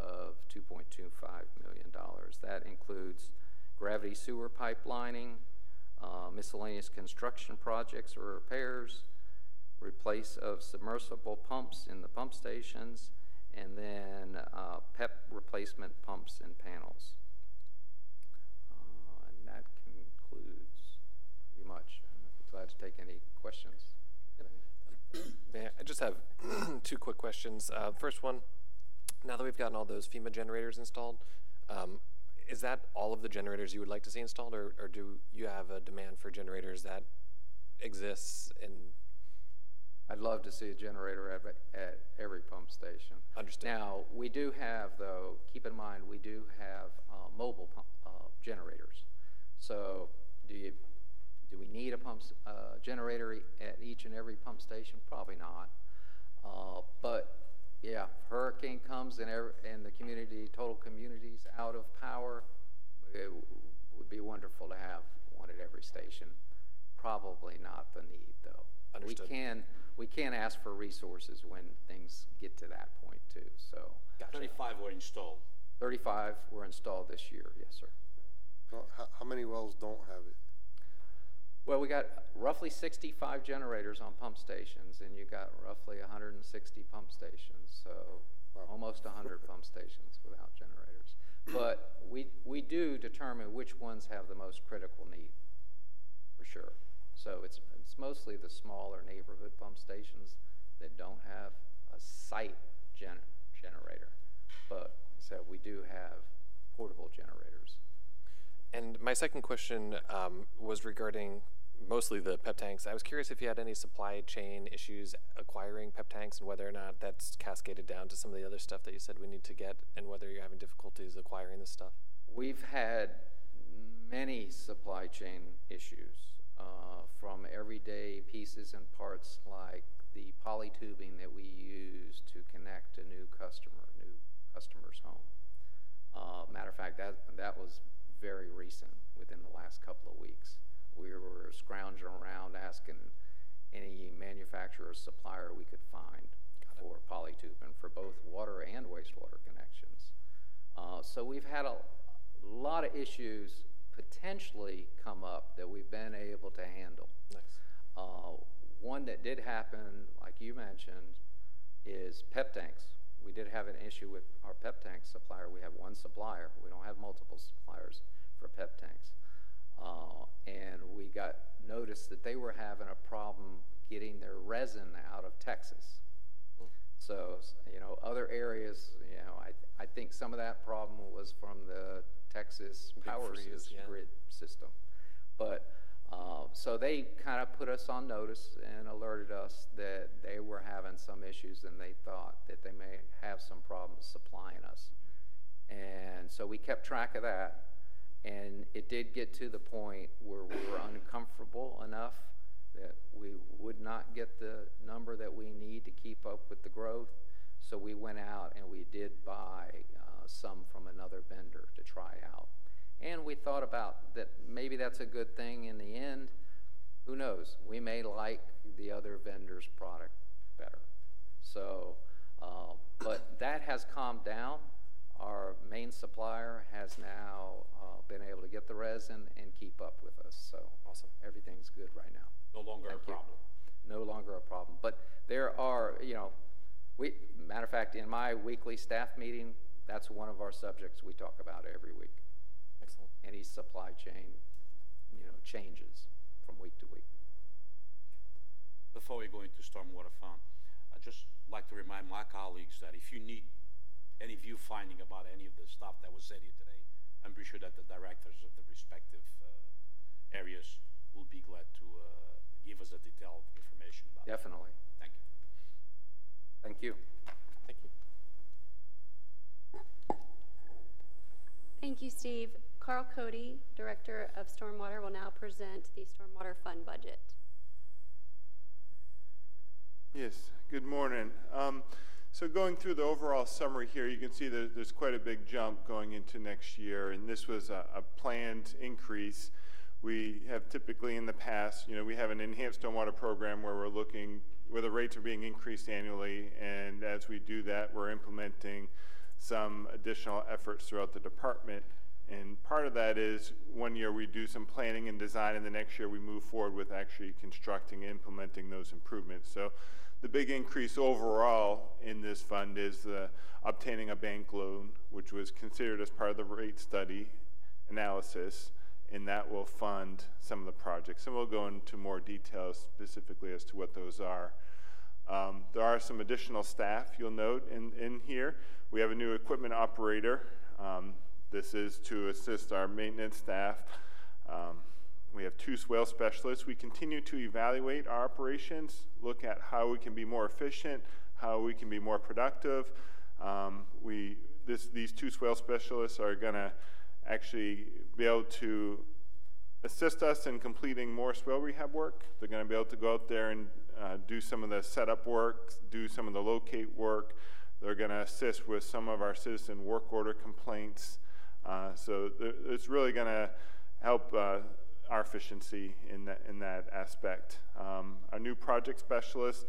of two point two five million dollars. That includes gravity sewer pipelining, uh, miscellaneous construction projects or repairs, replace of submersible pumps in the pump stations, and then uh, PEP replacement pumps and panels. Uh, and that concludes pretty much. Be glad to take any questions. I- I just have two quick questions. Uh, first one, now that we've gotten all those FEMA generators installed, um, is that all of the generators you would like to see installed, or, or do you have a demand for generators that exists in? I'd love to see a generator at, at every pump station. Understood. Now, we do have, though, keep in mind, we do have uh, mobile pump, uh, generators. So, do you, do we need a pump, uh, generator at each and every pump station? Probably not. Uh, but, yeah, hurricane comes and every, and the community, total community's out of power, it would be wonderful to have one at every station. Probably not the need, though. Understood. We can, we can ask for resources when things get to that point too, so. Gotcha. Thirty-five were installed. Thirty-five were installed this year, yes, sir. Well, how, how many wells don't have it? Well, we got roughly sixty-five generators on pump stations, and you got roughly hundred and sixty pump stations, so Wow. almost hundred pump stations without generators. But we, we do determine which ones have the most critical need, for sure. So it's, it's mostly the smaller neighborhood pump stations that don't have a site gen, generator. But, so we do have portable generators. And my second question um, was regarding mostly the pep tanks. I was curious if you had any supply chain issues acquiring pep tanks and whether or not that's cascaded down to some of the other stuff that you said we need to get and whether you're having difficulties acquiring this stuff. We've had many supply chain issues, uh, from everyday pieces and parts like the poly tubing that we use to connect a new customer, new customer's home. Uh, matter of fact, that, that was very recent, within the last couple of weeks. We were scrounging around asking any manufacturer or supplier we could find for poly tubing for both water and wastewater connections. Uh, so we've had a lot of issues potentially come up that we've been able to handle. Nice. Uh, one that did happen, like you mentioned, is pep tanks. We did have an issue with our pep tank supplier. We have one supplier. We don't have multiple suppliers for pep tanks. Uh, and we got notice that they were having a problem getting their resin out of Texas. So, you know, other areas, you know, I, I think some of that problem was from the Texas Big power freeze, yeah. grid system. But, uh, so they kind of put us on notice and alerted us that they were having some issues and they thought that they may have some problems supplying us. And so we kept track of that. And it did get to the point where we were uncomfortable enough that we would not get the number that we need to keep up with the growth. So we went out and we did buy uh, some from another vendor to try out. And we thought about that maybe that's a good thing in the end. Who knows? We may like the other vendor's product better. So, uh, but that has calmed down. Our main supplier has now uh, been able to get the resin and keep up with us. So Awesome. everything's good right now. No longer a Thank you. problem. No longer a problem. But there are, you know, we, matter of fact, in my weekly staff meeting, that's one of our subjects we talk about every week. Any supply chain, you know, changes from week to week. Before we go into stormwater farm, I'd just like to remind my colleagues that if you need any view finding about any of the stuff that was said here today, I'm pretty sure that the directors of the respective uh, areas will be glad to uh, give us a detailed information about it. Definitely. Thank you. Thank you. Thank you. Thank you, Steve. Carl Cote, Director of Stormwater, will now present the Stormwater Fund budget. Yes, good morning. Um, so going through the overall summary here, you can see that there's quite a big jump going into next year, and this was a, a planned increase. We have typically in the past, you know, we have an enhanced stormwater program where we're looking, where the rates are being increased annually, and as we do that, we're implementing some additional efforts throughout the department. And part of that is one year we do some planning and design, and the next year we move forward with actually constructing and implementing those improvements. So the big increase overall in this fund is obtaining a bank loan, which was considered as part of the rate study analysis, and that will fund some of the projects. And we'll go into more details specifically as to what those are. Um, there are some additional staff you'll note in, in here. We have a new equipment operator. Um, this is to assist our maintenance staff. Um, we have two swale specialists. We continue to evaluate our operations, look at how we can be more efficient, how we can be more productive. Um, we, this, these two swale specialists are going to actually be able to assist us in completing more swale rehab work. They're going to be able to go out there and uh, do some of the setup work, do some of the locate work. They're going to assist with some of our citizen work order complaints. Uh, so it's really going to help uh, our efficiency in that, in that aspect. Um, our new project specialist,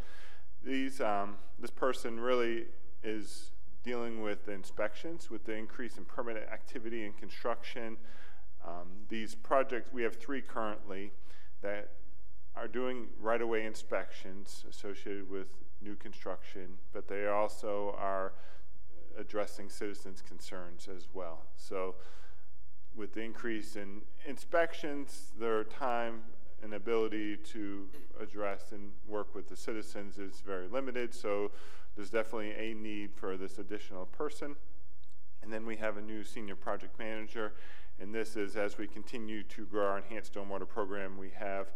these, um, this person really is dealing with inspections, with the increase in permanent activity and construction. Um, these projects, we have three currently that are doing right-of-way inspections associated with new construction, but they also are addressing citizens' concerns as well. So with the increase in inspections, their time and ability to address and work with the citizens is very limited. So there's definitely a need for this additional person. And then we have a new senior project manager. And this is as we continue to grow our enhanced stormwater program, we have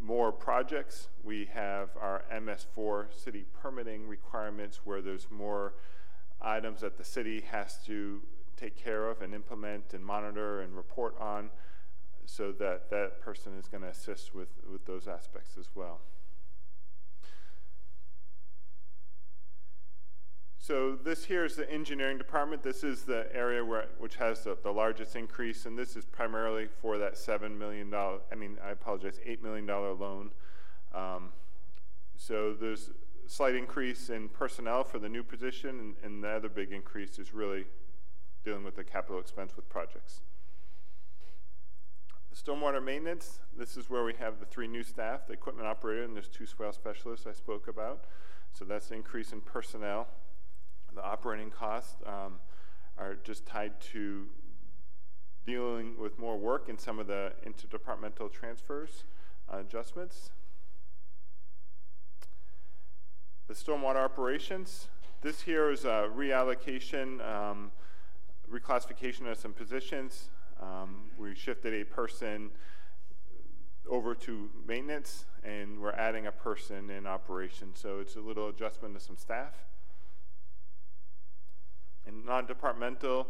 more projects. We have our MS4 city permitting requirements where there's more items that the city has to take care of and implement and monitor and report on so that that person is going to assist with, with those aspects as well. So this here is the engineering department. This is the area where, which has the, the largest increase, and this is primarily for that $7 million, I mean, I apologize, $8 million loan. Um, so there's a slight increase in personnel for the new position, and, and the other big increase is really dealing with the capital expense with projects. Stormwater maintenance, this is where we have the three new staff, the equipment operator, and there's two swale specialists I spoke about. So that's the increase in personnel. The operating costs um, are just tied to dealing with more work in some of the interdepartmental transfers, uh, adjustments. The stormwater operations, this here is a reallocation, um, reclassification of some positions. Um, we shifted a person over to maintenance and we're adding a person in operation. So it's a little adjustment to some staff. And non-departmental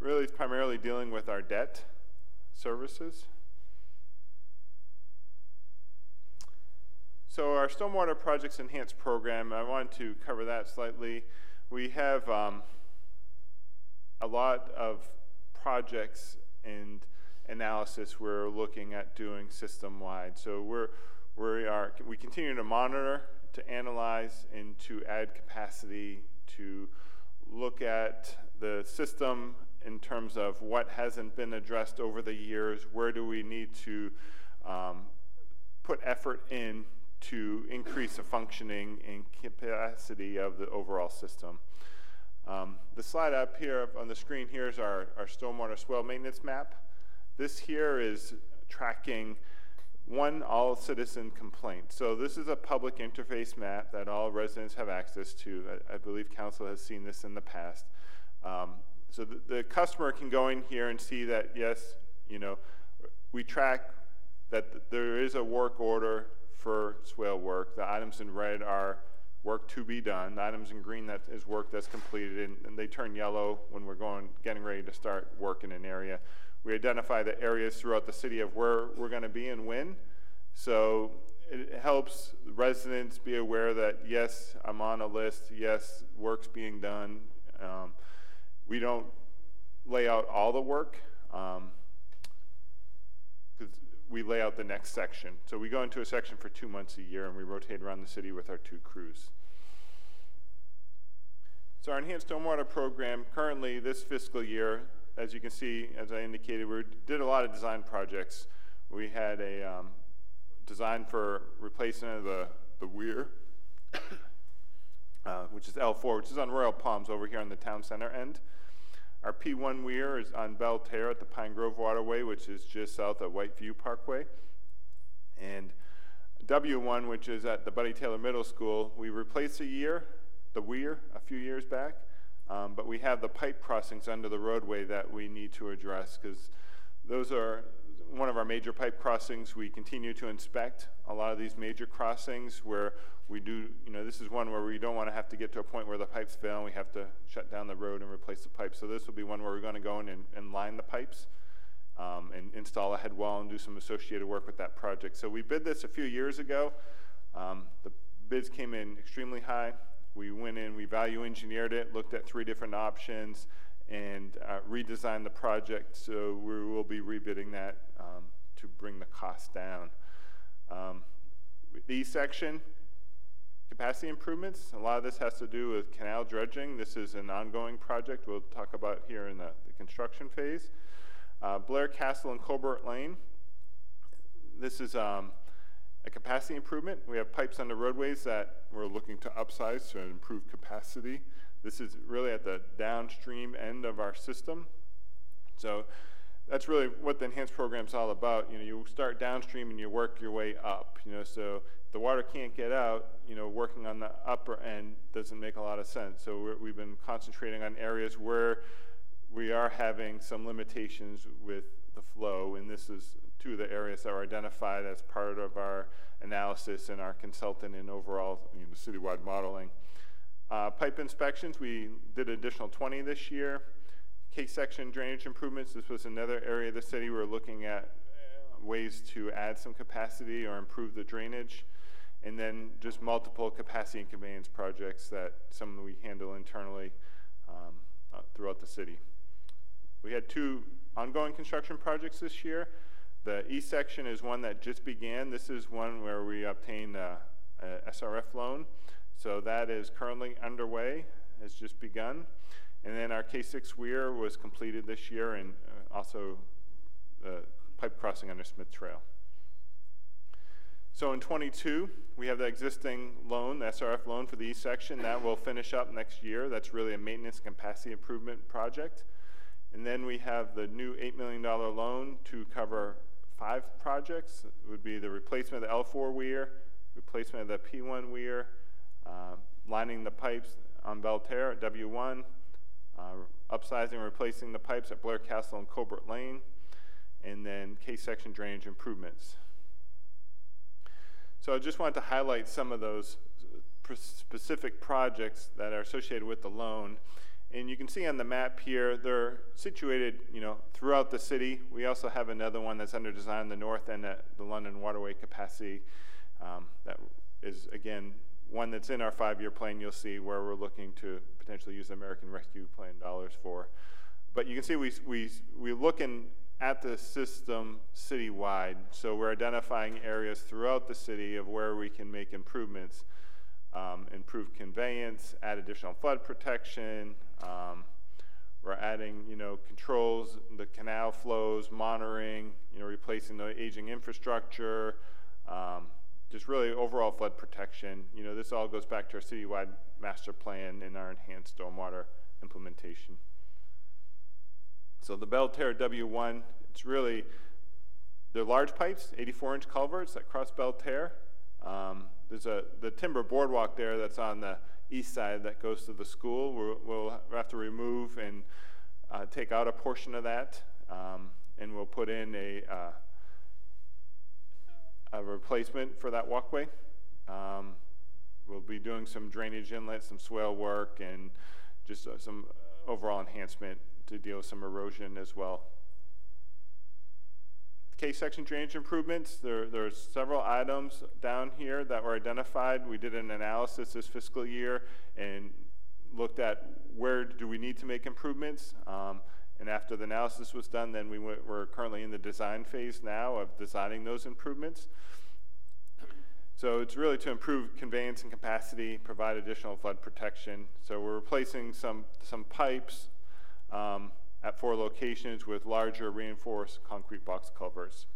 really is primarily dealing with our debt services. So our stormwater projects enhanced program, I wanted to cover that slightly. We have um, a lot of projects and analysis we're looking at doing system-wide. So we're, we are, we continue to monitor, to analyze, and to add capacity, to look at the system in terms of what hasn't been addressed over the years, where do we need to um, put effort in to increase the functioning and capacity of the overall system. Um, the slide up here on the screen here is our, our stormwater swale maintenance map. This here is tracking one all citizen complaint. So this is a public interface map that all residents have access to. I, I believe council has seen this in the past. Um, so the, the customer can go in here and see that yes, you know, we track that there is a work order for swale work. The items in red are work to be done. The items in green that is work that's completed, and, and, they turn yellow when we're going, getting ready to start work in an area. We identify the areas throughout the city of where we're going to be and when. So it helps residents be aware that yes, I'm on a list. Yes, work's being done. Um, we don't lay out all the work. Um, we lay out the next section. So we go into a section for two months a year and we rotate around the city with our two crews. So our enhanced stormwater program currently this fiscal year, as you can see, as I indicated, we did a lot of design projects. We had a um, design for replacement of the, the weir, uh, which is L4, which is on Royal Palms over here on the town center end. Our P1 weir is on Belle Terre at the Pine Grove Waterway, which is just south of Whiteview Parkway. And W1, which is at the Buddy Taylor Middle School, we replaced a year, the weir, a few years back, um, but we have the pipe crossings under the roadway that we need to address because those are one of our major pipe crossings. We continue to inspect a lot of these major crossings where we do, you know, this is one where we don't want to have to get to a point where the pipes fail and we have to shut down the road and replace the pipes. So this will be one where we're going to go in and, and line the pipes um, and install a head wall and do some associated work with that project. So we bid this a few years ago. Um, the bids came in extremely high. We went in, we value engineered it, looked at three different options, and uh, redesign the project. So we will be rebidding that um, to bring the cost down. Um, the E section, capacity improvements. A lot of this has to do with canal dredging. This is an ongoing project we'll talk about here in the, the construction phase. Uh, Blare Castle and Colbert Lane. This is um, a capacity improvement. We have pipes on the roadways that we're looking to upsize to improve capacity. This is really at the downstream end of our system. So that's really what the enhanced program is all about. You know, you start downstream and you work your way up. You know, so the water can't get out. You know, working on the upper end doesn't make a lot of sense. So we have been concentrating on areas where we are having some limitations with the flow, and this is two of the areas that were identified as part of our analysis and our consultant in overall you know, citywide modeling. Uh, pipe inspections, we did additional 20 this year. K-section drainage improvements, this was another area of the city we were looking at uh, ways to add some capacity or improve the drainage. And then just multiple capacity and conveyance projects that some we handle internally um, uh, throughout the city. We had two ongoing construction projects this year. The E section is one that just began. This is one where we obtained a, a SRF loan. So that is currently underway, has just begun. And then our K6 weir was completed this year and uh, also the pipe crossing under Smith Trail. So in 22, we have the existing loan, the SRF loan for the east section. That will finish up next year. That's really a maintenance capacity improvement project. And then we have the new $8 million loan to cover five projects. It would be the replacement of the L4 weir, replacement of the P1 weir, uh, lining the pipes on Belle Terre at W1, uh, upsizing and replacing the pipes at Blare Castle and Colbert Lane, and then K-section drainage improvements. So I just wanted to highlight some of those specific projects that are associated with the loan. And you can see on the map here, they're situated, you know, throughout the city. We also have another one that's under design in the north end at the London Waterway capacity. Um, that is, again, one that's in our five-year plan, you'll see where we're looking to potentially use American Rescue Plan dollars for. But you can see we, we, we look in at the system citywide. So we're identifying areas throughout the city of where we can make improvements, um, improve conveyance, add additional flood protection. Um, we're adding, you know, controls, the canal flows, monitoring, you know, replacing the aging infrastructure, um, just really overall flood protection. You know, this all goes back to our citywide master plan and our enhanced stormwater implementation. So the Belle Terre W1, it's really, they're large pipes, 84 inch culverts that cross Belle Terre. Um, there's a, the timber boardwalk there that's on the east side that goes to the school. We'll, we'll have to remove and uh, take out a portion of that, um, and we'll put in a, uh, a replacement for that walkway. Um, we'll be doing some drainage inlet, some swale work, and just uh, some overall enhancement to deal with some erosion as well. K-section drainage improvements, there, there are several items down here that were identified. We did an analysis this fiscal year and looked at where do we need to make improvements. Um, and after the analysis was done, then we went, we're currently in the design phase now of designing those improvements. So it's really to improve conveyance and capacity, provide additional flood protection. So we're replacing some, some pipes um, at four locations with larger reinforced concrete box culverts.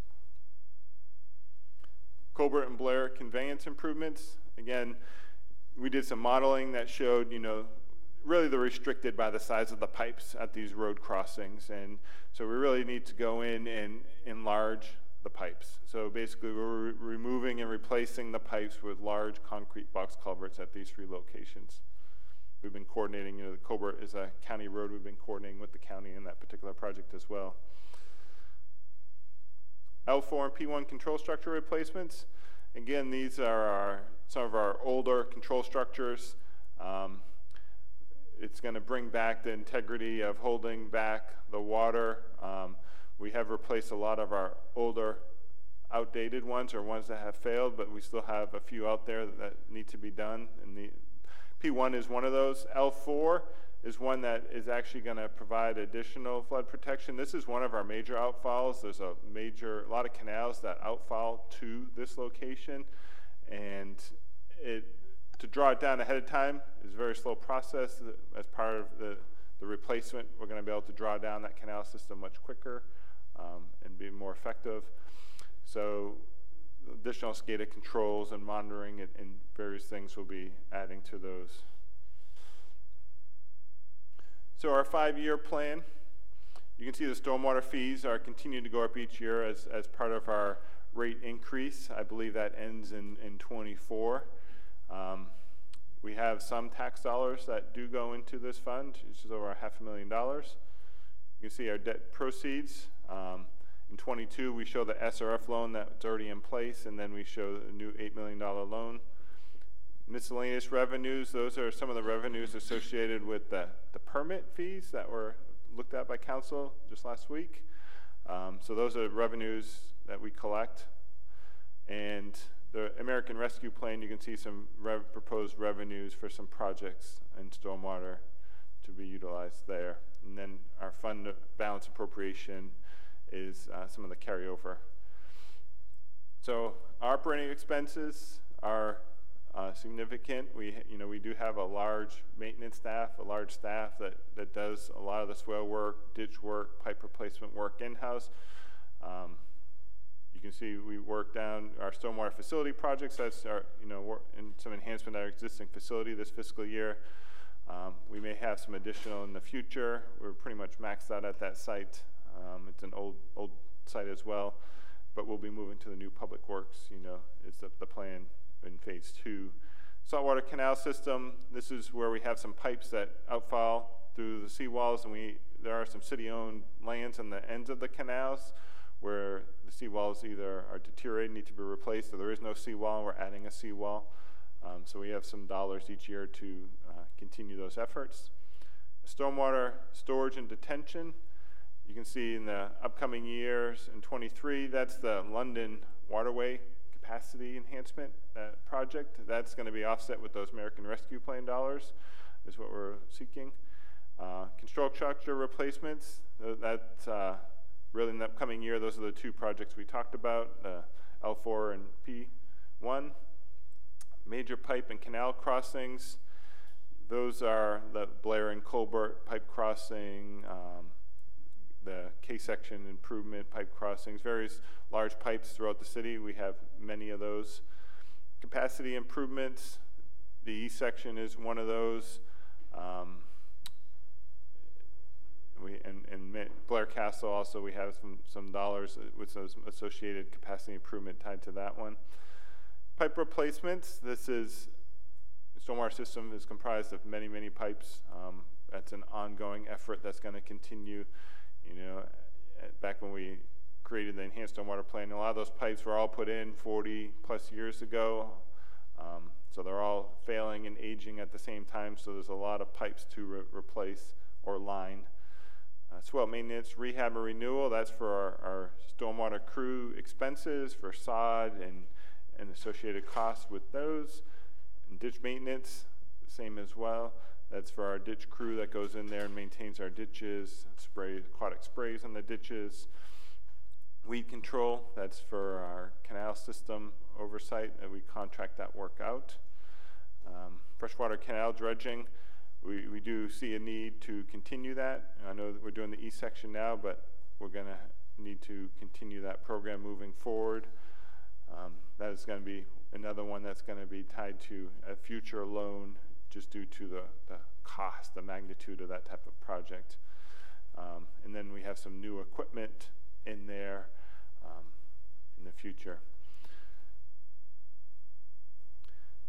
Colbert and Blare conveyance improvements. Again, we did some modeling that showed, you know, really they're restricted by the size of the pipes at these road crossings. And so we really need to go in and enlarge the pipes. So basically we're re removing and replacing the pipes with large concrete box culverts at these three locations. We've been coordinating, you know, the Colbert is a county road. We've been coordinating with the county in that particular project as well. L4 and P1 control structure replacements. Again, these are our, some of our older control structures. Um, it's going to bring back the integrity of holding back the water. Um, we have replaced a lot of our older outdated ones or ones that have failed, but we still have a few out there that need to be done. And the, P1 is one of those. L4 is one that is actually going to provide additional flood protection. This is one of our major outfalls. There's a major, a lot of canals that outfall to this location, and it to draw it down ahead of time is a very slow process. As part of the, the replacement, we're going to be able to draw down that canal system much quicker um, and be more effective. So additional SCADA controls and monitoring and, and various things we'll be adding to those. So our five-year plan, you can see the stormwater fees are continuing to go up each year as, as part of our rate increase. I believe that ends in, in 24. Um, we have some tax dollars that do go into this fund, which is over a half a million dollars. You can see our debt proceeds. Um, in 22, we show the SRF loan that's already in place, and then we show a new $8 million loan. Miscellaneous revenues, those are some of the revenues associated with the, the permit fees that were looked at by council just last week. Um, so those are revenues that we collect. And the American Rescue Plan, you can see some rev proposed revenues for some projects in stormwater to be utilized there. And then our fund balance appropriation is uh, some of the carryover. So our operating expenses are uh, significant. We, you know, we do have a large maintenance staff, a large staff that, that does a lot of the swale work, ditch work, pipe replacement work in-house. Um, you can see we work down our stormwater facility projects. That's our, you know, in some enhancement of our existing facility this fiscal year. Um, we may have some additional in the future. We're pretty much maxed out at that site. Um, it's an old old site as well, but we'll be moving to the new public works. You know, is the, the plan in phase two. Saltwater canal system. This is where we have some pipes that outfall through the seawalls, and we there are some city-owned lands on the ends of the canals where the seawalls either are deteriorated, need to be replaced, or there is no seawall. We're adding a seawall. Um, so we have some dollars each year to uh, continue those efforts. Stormwater storage and detention. You can see in the upcoming years in 23, that's the London Waterway Capacity Enhancement uh, Project. That's going to be offset with those American Rescue Plan dollars, is what we're seeking. Uh, structure replacements, that uh, really in the upcoming year, those are the two projects we talked about, uh, L4 and P1. Major pipe and canal crossings, those are the Blare and Colbert pipe crossing, um, the K-section improvement pipe crossings, various large pipes throughout the city. We have many of those. Capacity improvements, the E section is one of those. Um, we, and, and Blare Castle also, we have some, some dollars with those associated capacity improvement tied to that one. Pipe replacements, this is, stormwater system is comprised of many, many pipes. Um, that's an ongoing effort that's gonna continue. You know, uh, back when we created the enhanced stormwater plan, a lot of those pipes were all put in forty plus years ago. Um, so they're all failing and aging at the same time, so there's a lot of pipes to re- replace or line. Uh, swale maintenance, rehab and renewal, that's for our, our stormwater crew expenses for sod and, and associated costs with those. And ditch maintenance, same as well. That's for our ditch crew that goes in there and maintains our ditches, spray, aquatic sprays on the ditches. Weed control, that's for our canal system oversight, and we contract that work out. Um, freshwater canal dredging, we, we do see a need to continue that. I know that we're doing the east section now, but we're going to need to continue that program moving forward. Um, that is going to be another one that's going to be tied to a future loan just due to the, the cost, the magnitude of that type of project. Um, and then we have some new equipment in there um, in the future.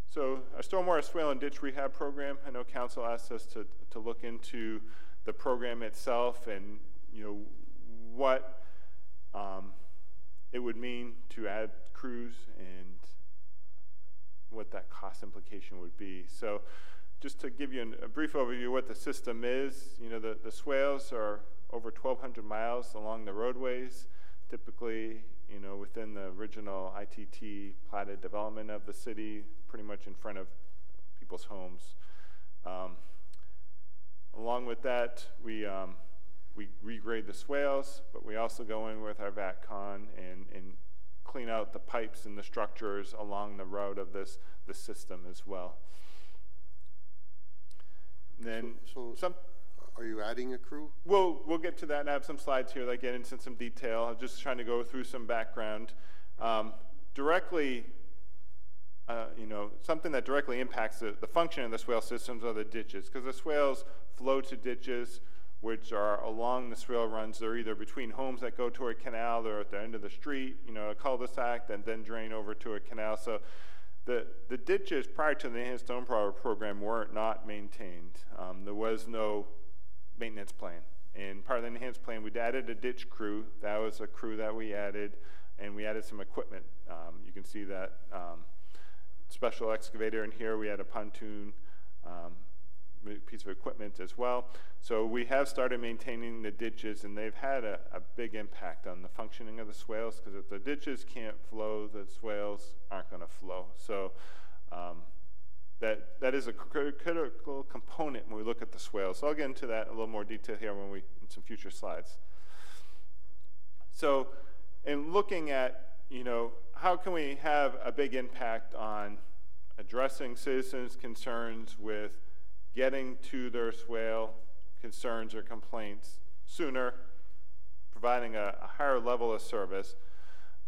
So our stormwater swale and ditch rehab program, I know council asked us to, to look into the program itself and, you know, what um, it would mean to add crews and what that cost implication would be. So just to give you an, a brief overview of what the system is, you know, the, the swales are over 1,200 miles along the roadways, typically, you know, within the original ITT platted development of the city, pretty much in front of people's homes. Um, along with that, we, um, we regrade the swales, but we also go in with our Vac-Con and, and clean out the pipes and the structures along the route of this, this system as well. And then So- so- some, Are you adding a crew? We'll, we'll get to that and I have some slides here that get into some detail. I'm just trying to go through some background. Um, directly, uh, you know, something that directly impacts the, the function of the swale systems are the ditches, because the swales flow to ditches which are along the swale runs. They're either between homes that go to a canal, they're at the end of the street, you know, a cul-de-sac, and then drain over to a canal. So the, the ditches prior to the enhanced stormwater program were not maintained. Um, there was no maintenance plan. And part of the enhanced plan, we added a ditch crew. That was a crew that we added, and we added some equipment. Um, you can see that um, special excavator in here. We had a pontoon um, piece of equipment as well. So we have started maintaining the ditches, and they've had a, a big impact on the functioning of the swales. Because if the ditches can't flow, the swales aren't going to flow. So um, that that is a critical component when we look at the swales. So I'll get into that in a little more detail here when we in some future slides. So, in looking at you know how can we have a big impact on addressing citizens' concerns with getting to their swale concerns or complaints sooner, providing a, a higher level of service,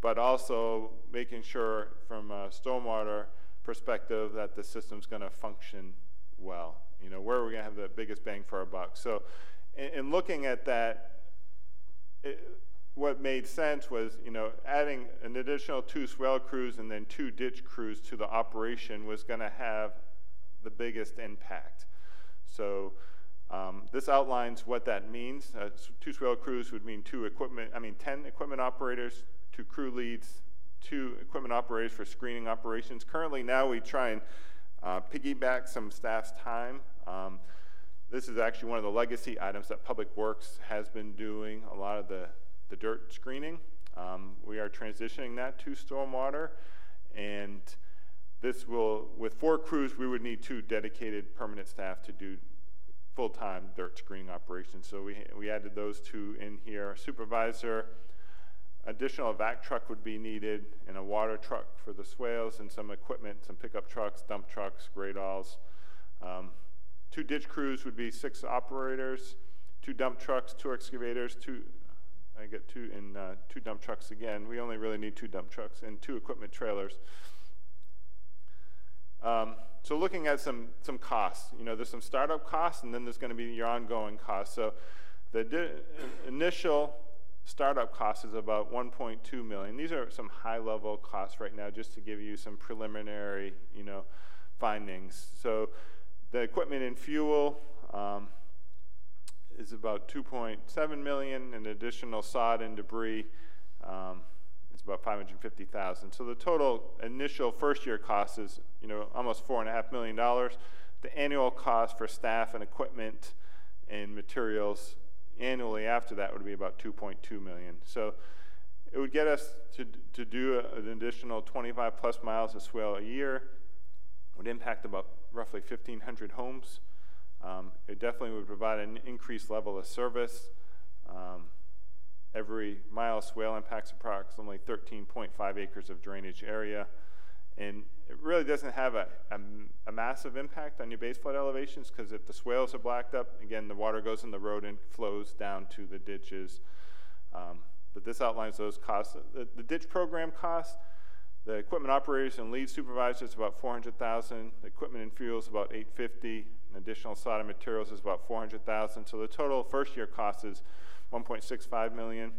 but also making sure from a stormwater perspective that the system's going to function well. You know, where are we going to have the biggest bang for our buck? So, in, in looking at that, it, what made sense was, you know, adding an additional two swale crews and then two ditch crews to the operation was going to have the biggest impact. So um, this outlines what that means. Uh, two swale crews would mean two equipment, I mean 10 equipment operators, two crew leads, two equipment operators for screening operations. Currently now we try and uh, piggyback some staff's time. Um, this is actually one of the legacy items that Public Works has been doing, a lot of the, the dirt screening. Um, we are transitioning that to stormwater and this will, with four crews, we would need two dedicated permanent staff to do full-time dirt screening operations. So we, we added those two in here. Supervisor, additional vac truck would be needed, and a water truck for the swales, and some equipment, some pickup trucks, dump trucks, gradalls. Um, two ditch crews would be six operators, two dump trucks, two excavators, two, I get two, in uh, two dump trucks again. We only really need two dump trucks, and two equipment trailers. Um, so looking at some, some costs, you know, there's some startup costs and then there's going to be your ongoing costs. So the di- initial startup cost is about 1.2 million. These are some high level costs right now just to give you some preliminary, you know, findings. So the equipment and fuel um, is about 2.7 million and additional sod and debris is about 550,000. So the total initial first year cost is, you know, almost four and a half million dollars. The annual cost for staff and equipment and materials annually after that would be about 2.2 million. So it would get us to, to do a, an additional 25 plus miles of swale a year. Would impact about roughly 1,500 homes. Um, it definitely would provide an increased level of service. Um, every mile swale impacts approximately 13.5 acres of drainage area. And it really doesn't have a, a, a massive impact on your base flood elevations because if the swales are blacked up, again, the water goes in the road and flows down to the ditches. Um, but this outlines those costs. The, the, ditch program costs, the equipment operators and lead supervisors about 400,000. The equipment and fuels about 850. And additional solid materials is about 400,000. So the total first year cost is 1.65 million.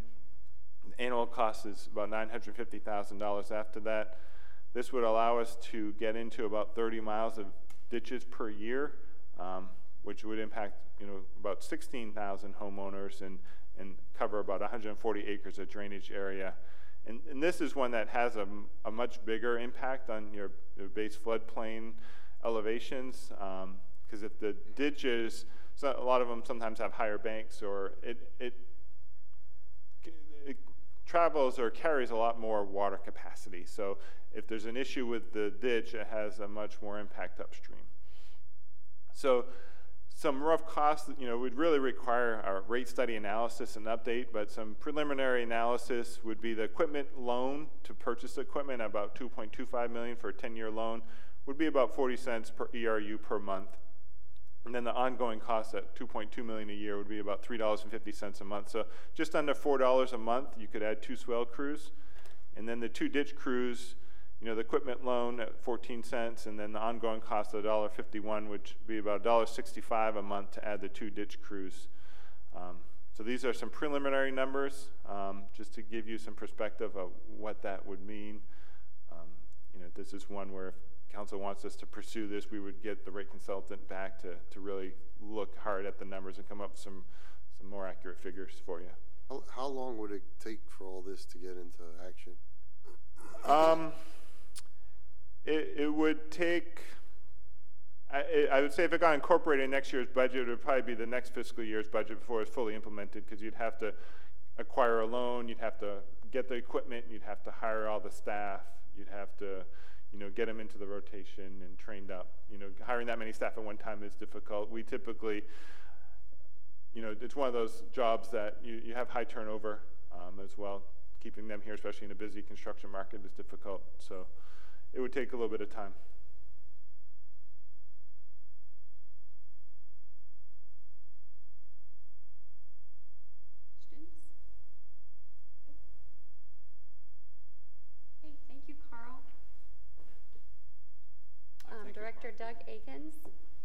The annual cost is about $950,000 after that. This would allow us to get into about 30 miles of ditches per year, um, which would impact you know about 16,000 homeowners and and cover about 140 acres of drainage area. And, and this is one that has a, a much bigger impact on your, your base floodplain elevations because um, if the ditches, so a lot of them sometimes have higher banks or it, it it travels or carries a lot more water capacity. So if there's an issue with the ditch, it has a much more impact upstream. So some rough costs, you know, would really require a rate study analysis and update, but some preliminary analysis would be the equipment loan to purchase equipment, about 2.25 million for a 10-year loan, would be about 40 cents per ERU per month. And then the ongoing cost at 2.2 million a year would be about $3.50 a month. So just under $4 a month, you could add two swale crews. And then the two ditch crews, you know, the equipment loan at 14 cents, and then the ongoing cost of $1.51, which would be about $1.65 a month to add the two ditch crews. Um, so these are some preliminary numbers, um, just to give you some perspective of what that would mean. Um, you know, this is one where council wants us to pursue this, we would get the rate consultant back to, to really look hard at the numbers and come up with some, some more accurate figures for you. How, how long would it take for all this to get into action? Um, it, it would take, I, I would say if it got incorporated in next year's budget, it would probably be the next fiscal year's budget before it's fully implemented because you'd have to acquire a loan, you'd have to get the equipment, you'd have to hire all the staff, you'd have to, you know, get them into the rotation and trained up. You know, hiring that many staff at one time is difficult. We typically, you know, it's one of those jobs that you, you have high turnover um, as well. Keeping them here, especially in a busy construction market, is difficult. So it would take a little bit of time. Questions? Okay, thank you, Carl. Um, thank you, Director Doug Akins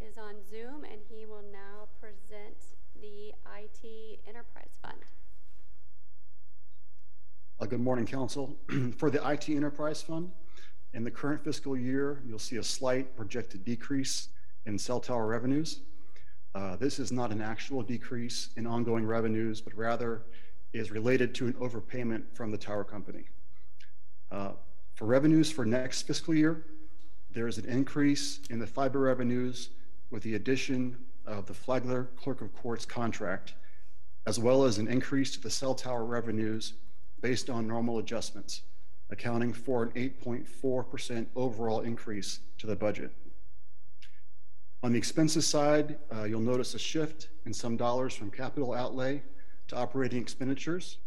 is on Zoom, and he will now present the IT Enterprise Fund. Uh, Good morning, Council. For the IT Enterprise Fund, in the current fiscal year, you'll see a slight projected decrease in cell tower revenues. Uh, This is not an actual decrease in ongoing revenues, but rather is related to an overpayment from the tower company. Uh, For revenues for next fiscal year, there is an increase in the fiber revenues with the addition of the Flagler Clerk of Courts contract, as well as an increase to the cell tower revenues based on normal adjustments accounting for an 8.4% overall increase to the budget. On the expenses side, uh, you'll notice a shift in some dollars from capital outlay to operating expenditures.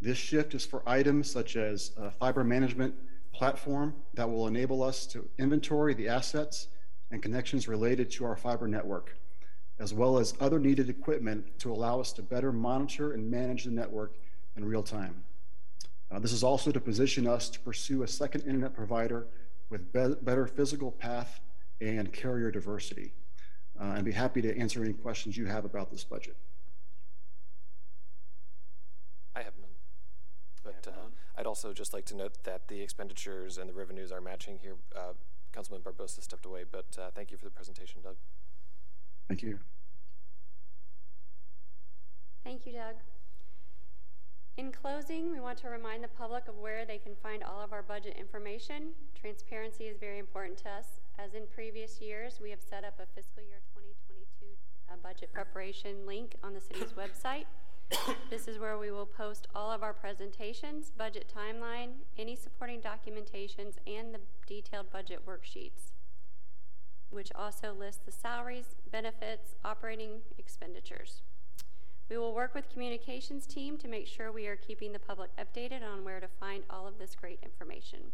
This shift is for items such as a fiber management platform that will enable us to inventory the assets and connections related to our fiber network, as well as other needed equipment to allow us to better monitor and manage the network in real time. Uh, this is also to position us to pursue a second internet provider with be- better physical path and carrier diversity. Uh, I'd be happy to answer any questions you have about this budget. I have none. But uh, I'd also just like to note that the expenditures and the revenues are matching here. Uh, Councilman Barbosa stepped away, but uh, thank you for the presentation, Doug. Thank you. Thank you, Doug. In closing, we want to remind the public of where they can find all of our budget information. Transparency is very important to us. As in previous years, we have set up a fiscal year 2022 uh, budget preparation link on the city's website. This is where we will post all of our presentations, budget timeline, any supporting documentations, and the detailed budget worksheets, which also lists the salaries, benefits, operating expenditures. We will work with communications team to make sure we are keeping the public updated on where to find all of this great information.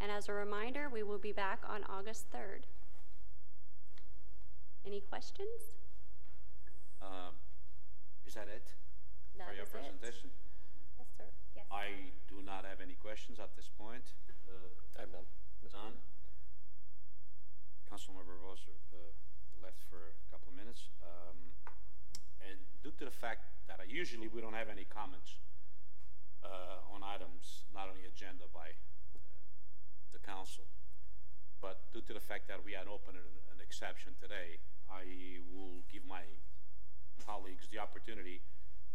And as a reminder, we will be back on August 3rd. Any questions? Um, Is that it? That For your is it. presentation? Yes, sir. Yes. I do not have any questions at this point. Uh, I have none. Mr. None? Councilmember Barbosa uh, left for a couple of minutes. Um, And due to the fact that I- usually we don't have any comments uh, on items not on the agenda by uh, the council, but due to the fact that we had opened an an exception today, I will give my colleagues the opportunity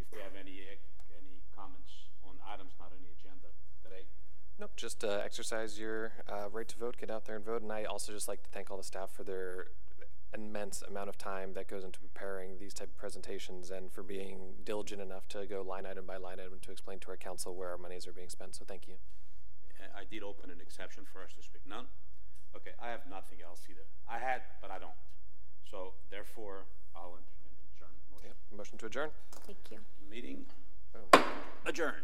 if they have any, any comments on items not on the agenda today. Nope, just uh, exercise your uh, right to vote, get out there and vote. And I also just like to thank all the staff for their immense amount of time that goes into preparing these type of presentations and for being diligent enough to go line item by line item to explain to our council where our monies are being spent. So thank you. Uh, I did open an exception for us to speak. None? Okay, I have nothing else either. I had, but I don't. So therefore, I'll adjourn. Motion. Yep. Motion to adjourn. Thank you. Meeting oh. adjourned.